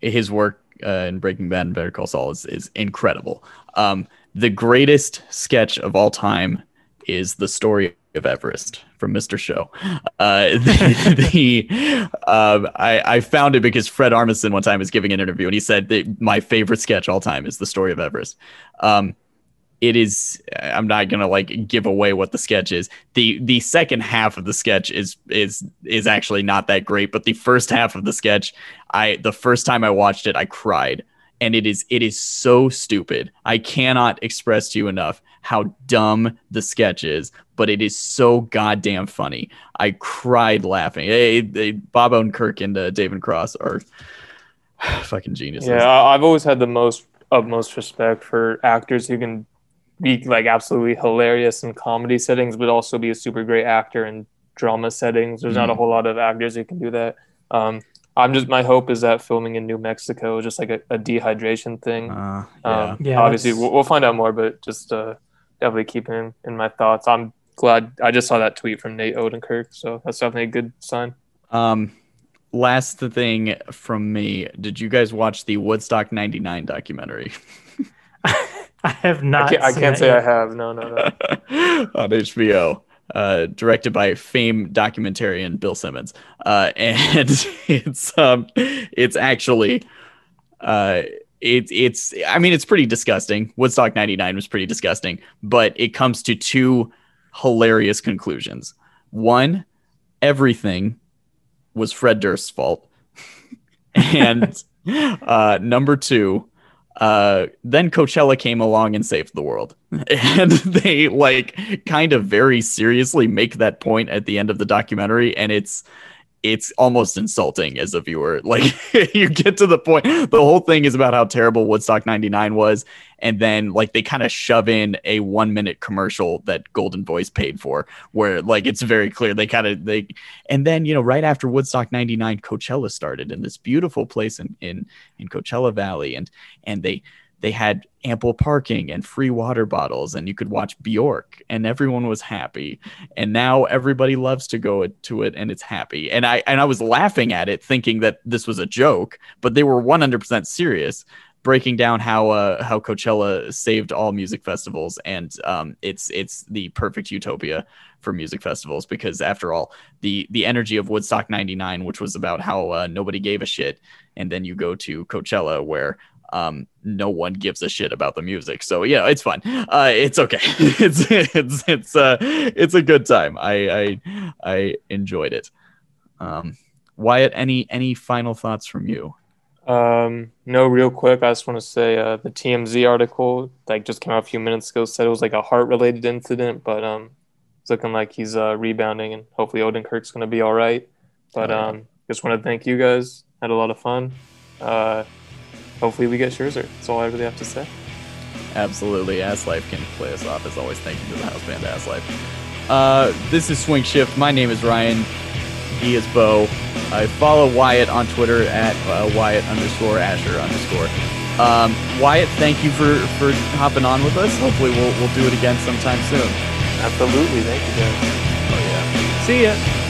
his work uh, in Breaking Bad and Better Call Saul is, is incredible. Um the greatest sketch of all time is the story of Everest from Mr. Show. Uh, the, the um, I, I, found it because Fred Armisen one time was giving an interview and he said that my favorite sketch all time is the story of Everest. Um, it is i'm not gonna like give away what the sketch is the the second half of the sketch is is is actually not that great but the first half of the sketch i the first time i watched it i cried and it is it is so stupid i cannot express to you enough how dumb the sketch is, but it is so goddamn funny. I cried laughing. Hey, hey Bob Odenkirk and uh, David Cross are fucking geniuses. Yeah, I've always had the most utmost respect for actors who can be like absolutely hilarious in comedy settings, but also be a super great actor in drama settings. There's mm. not a mm. whole lot of actors who can do that. Um, I'm just my hope is that filming in New Mexico is just like a, a dehydration thing. Uh, yeah. Um, yeah, obviously, we'll, we'll, find out more, but just uh, definitely keep him in my thoughts. I'm glad I just saw that tweet from Nate Odenkirk, so that's definitely a good sign. Um, last thing from me, did you guys watch the Woodstock '99 documentary? I have not. I can't, I can't say yet. I have. No, no, no. On HBO. Uh, directed by fame documentarian Bill Simmons, uh, and it's um, it's actually uh, it's it's I mean it's pretty disgusting. Woodstock 99 was pretty disgusting, but it comes to two hilarious conclusions. One, everything was Fred Durst's fault. and uh, number two, uh, then Coachella came along and saved the world. And they like kind of very seriously make that point at the end of the documentary. And it's it's almost insulting as a viewer. Like you get to the point, the whole thing is about how terrible Woodstock 99 was. And then like they kind of shove in a one minute commercial that Goldenvoice paid for, where like it's very clear they kind of they and then you know, right after Woodstock 99, Coachella started in this beautiful place in in in Coachella Valley, and and they they had ample parking and free water bottles and you could watch Bjork and everyone was happy. And now everybody loves to go to it and it's happy. And I and I was laughing at it thinking that this was a joke but they were 100% serious breaking down how uh, how Coachella saved all music festivals. And um, it's it's the perfect utopia for music festivals because after all the the energy of Woodstock 99 which was about how uh, nobody gave a shit and then you go to Coachella where um, no one gives a shit about the music. So yeah, it's fun. Uh, it's okay. it's it's it's uh it's a good time. I I I enjoyed it. Um, Wyatt, any any final thoughts from you? Um, no, real quick, I just want to say uh, the TMZ article like just came out a few minutes ago said it was like a heart related incident, but um, it's looking like he's uh, rebounding and hopefully Odenkirk's gonna be all right. But um, just want to thank you guys. Had a lot of fun. Uh, hopefully we get Scherzer. That's all I really have to say. Absolutely. Ass Life can play us off as always. Thank you to the house band Ass Life. Uh, this is Swing Shift. My name is Ryan. He is Bo. I follow Wyatt on Twitter at uh, Wyatt underscore Asher underscore. Um, Wyatt, thank you for, for hopping on with us. Hopefully we'll, we'll do it again sometime soon. Absolutely. Thank you, guys. Oh, yeah. See ya.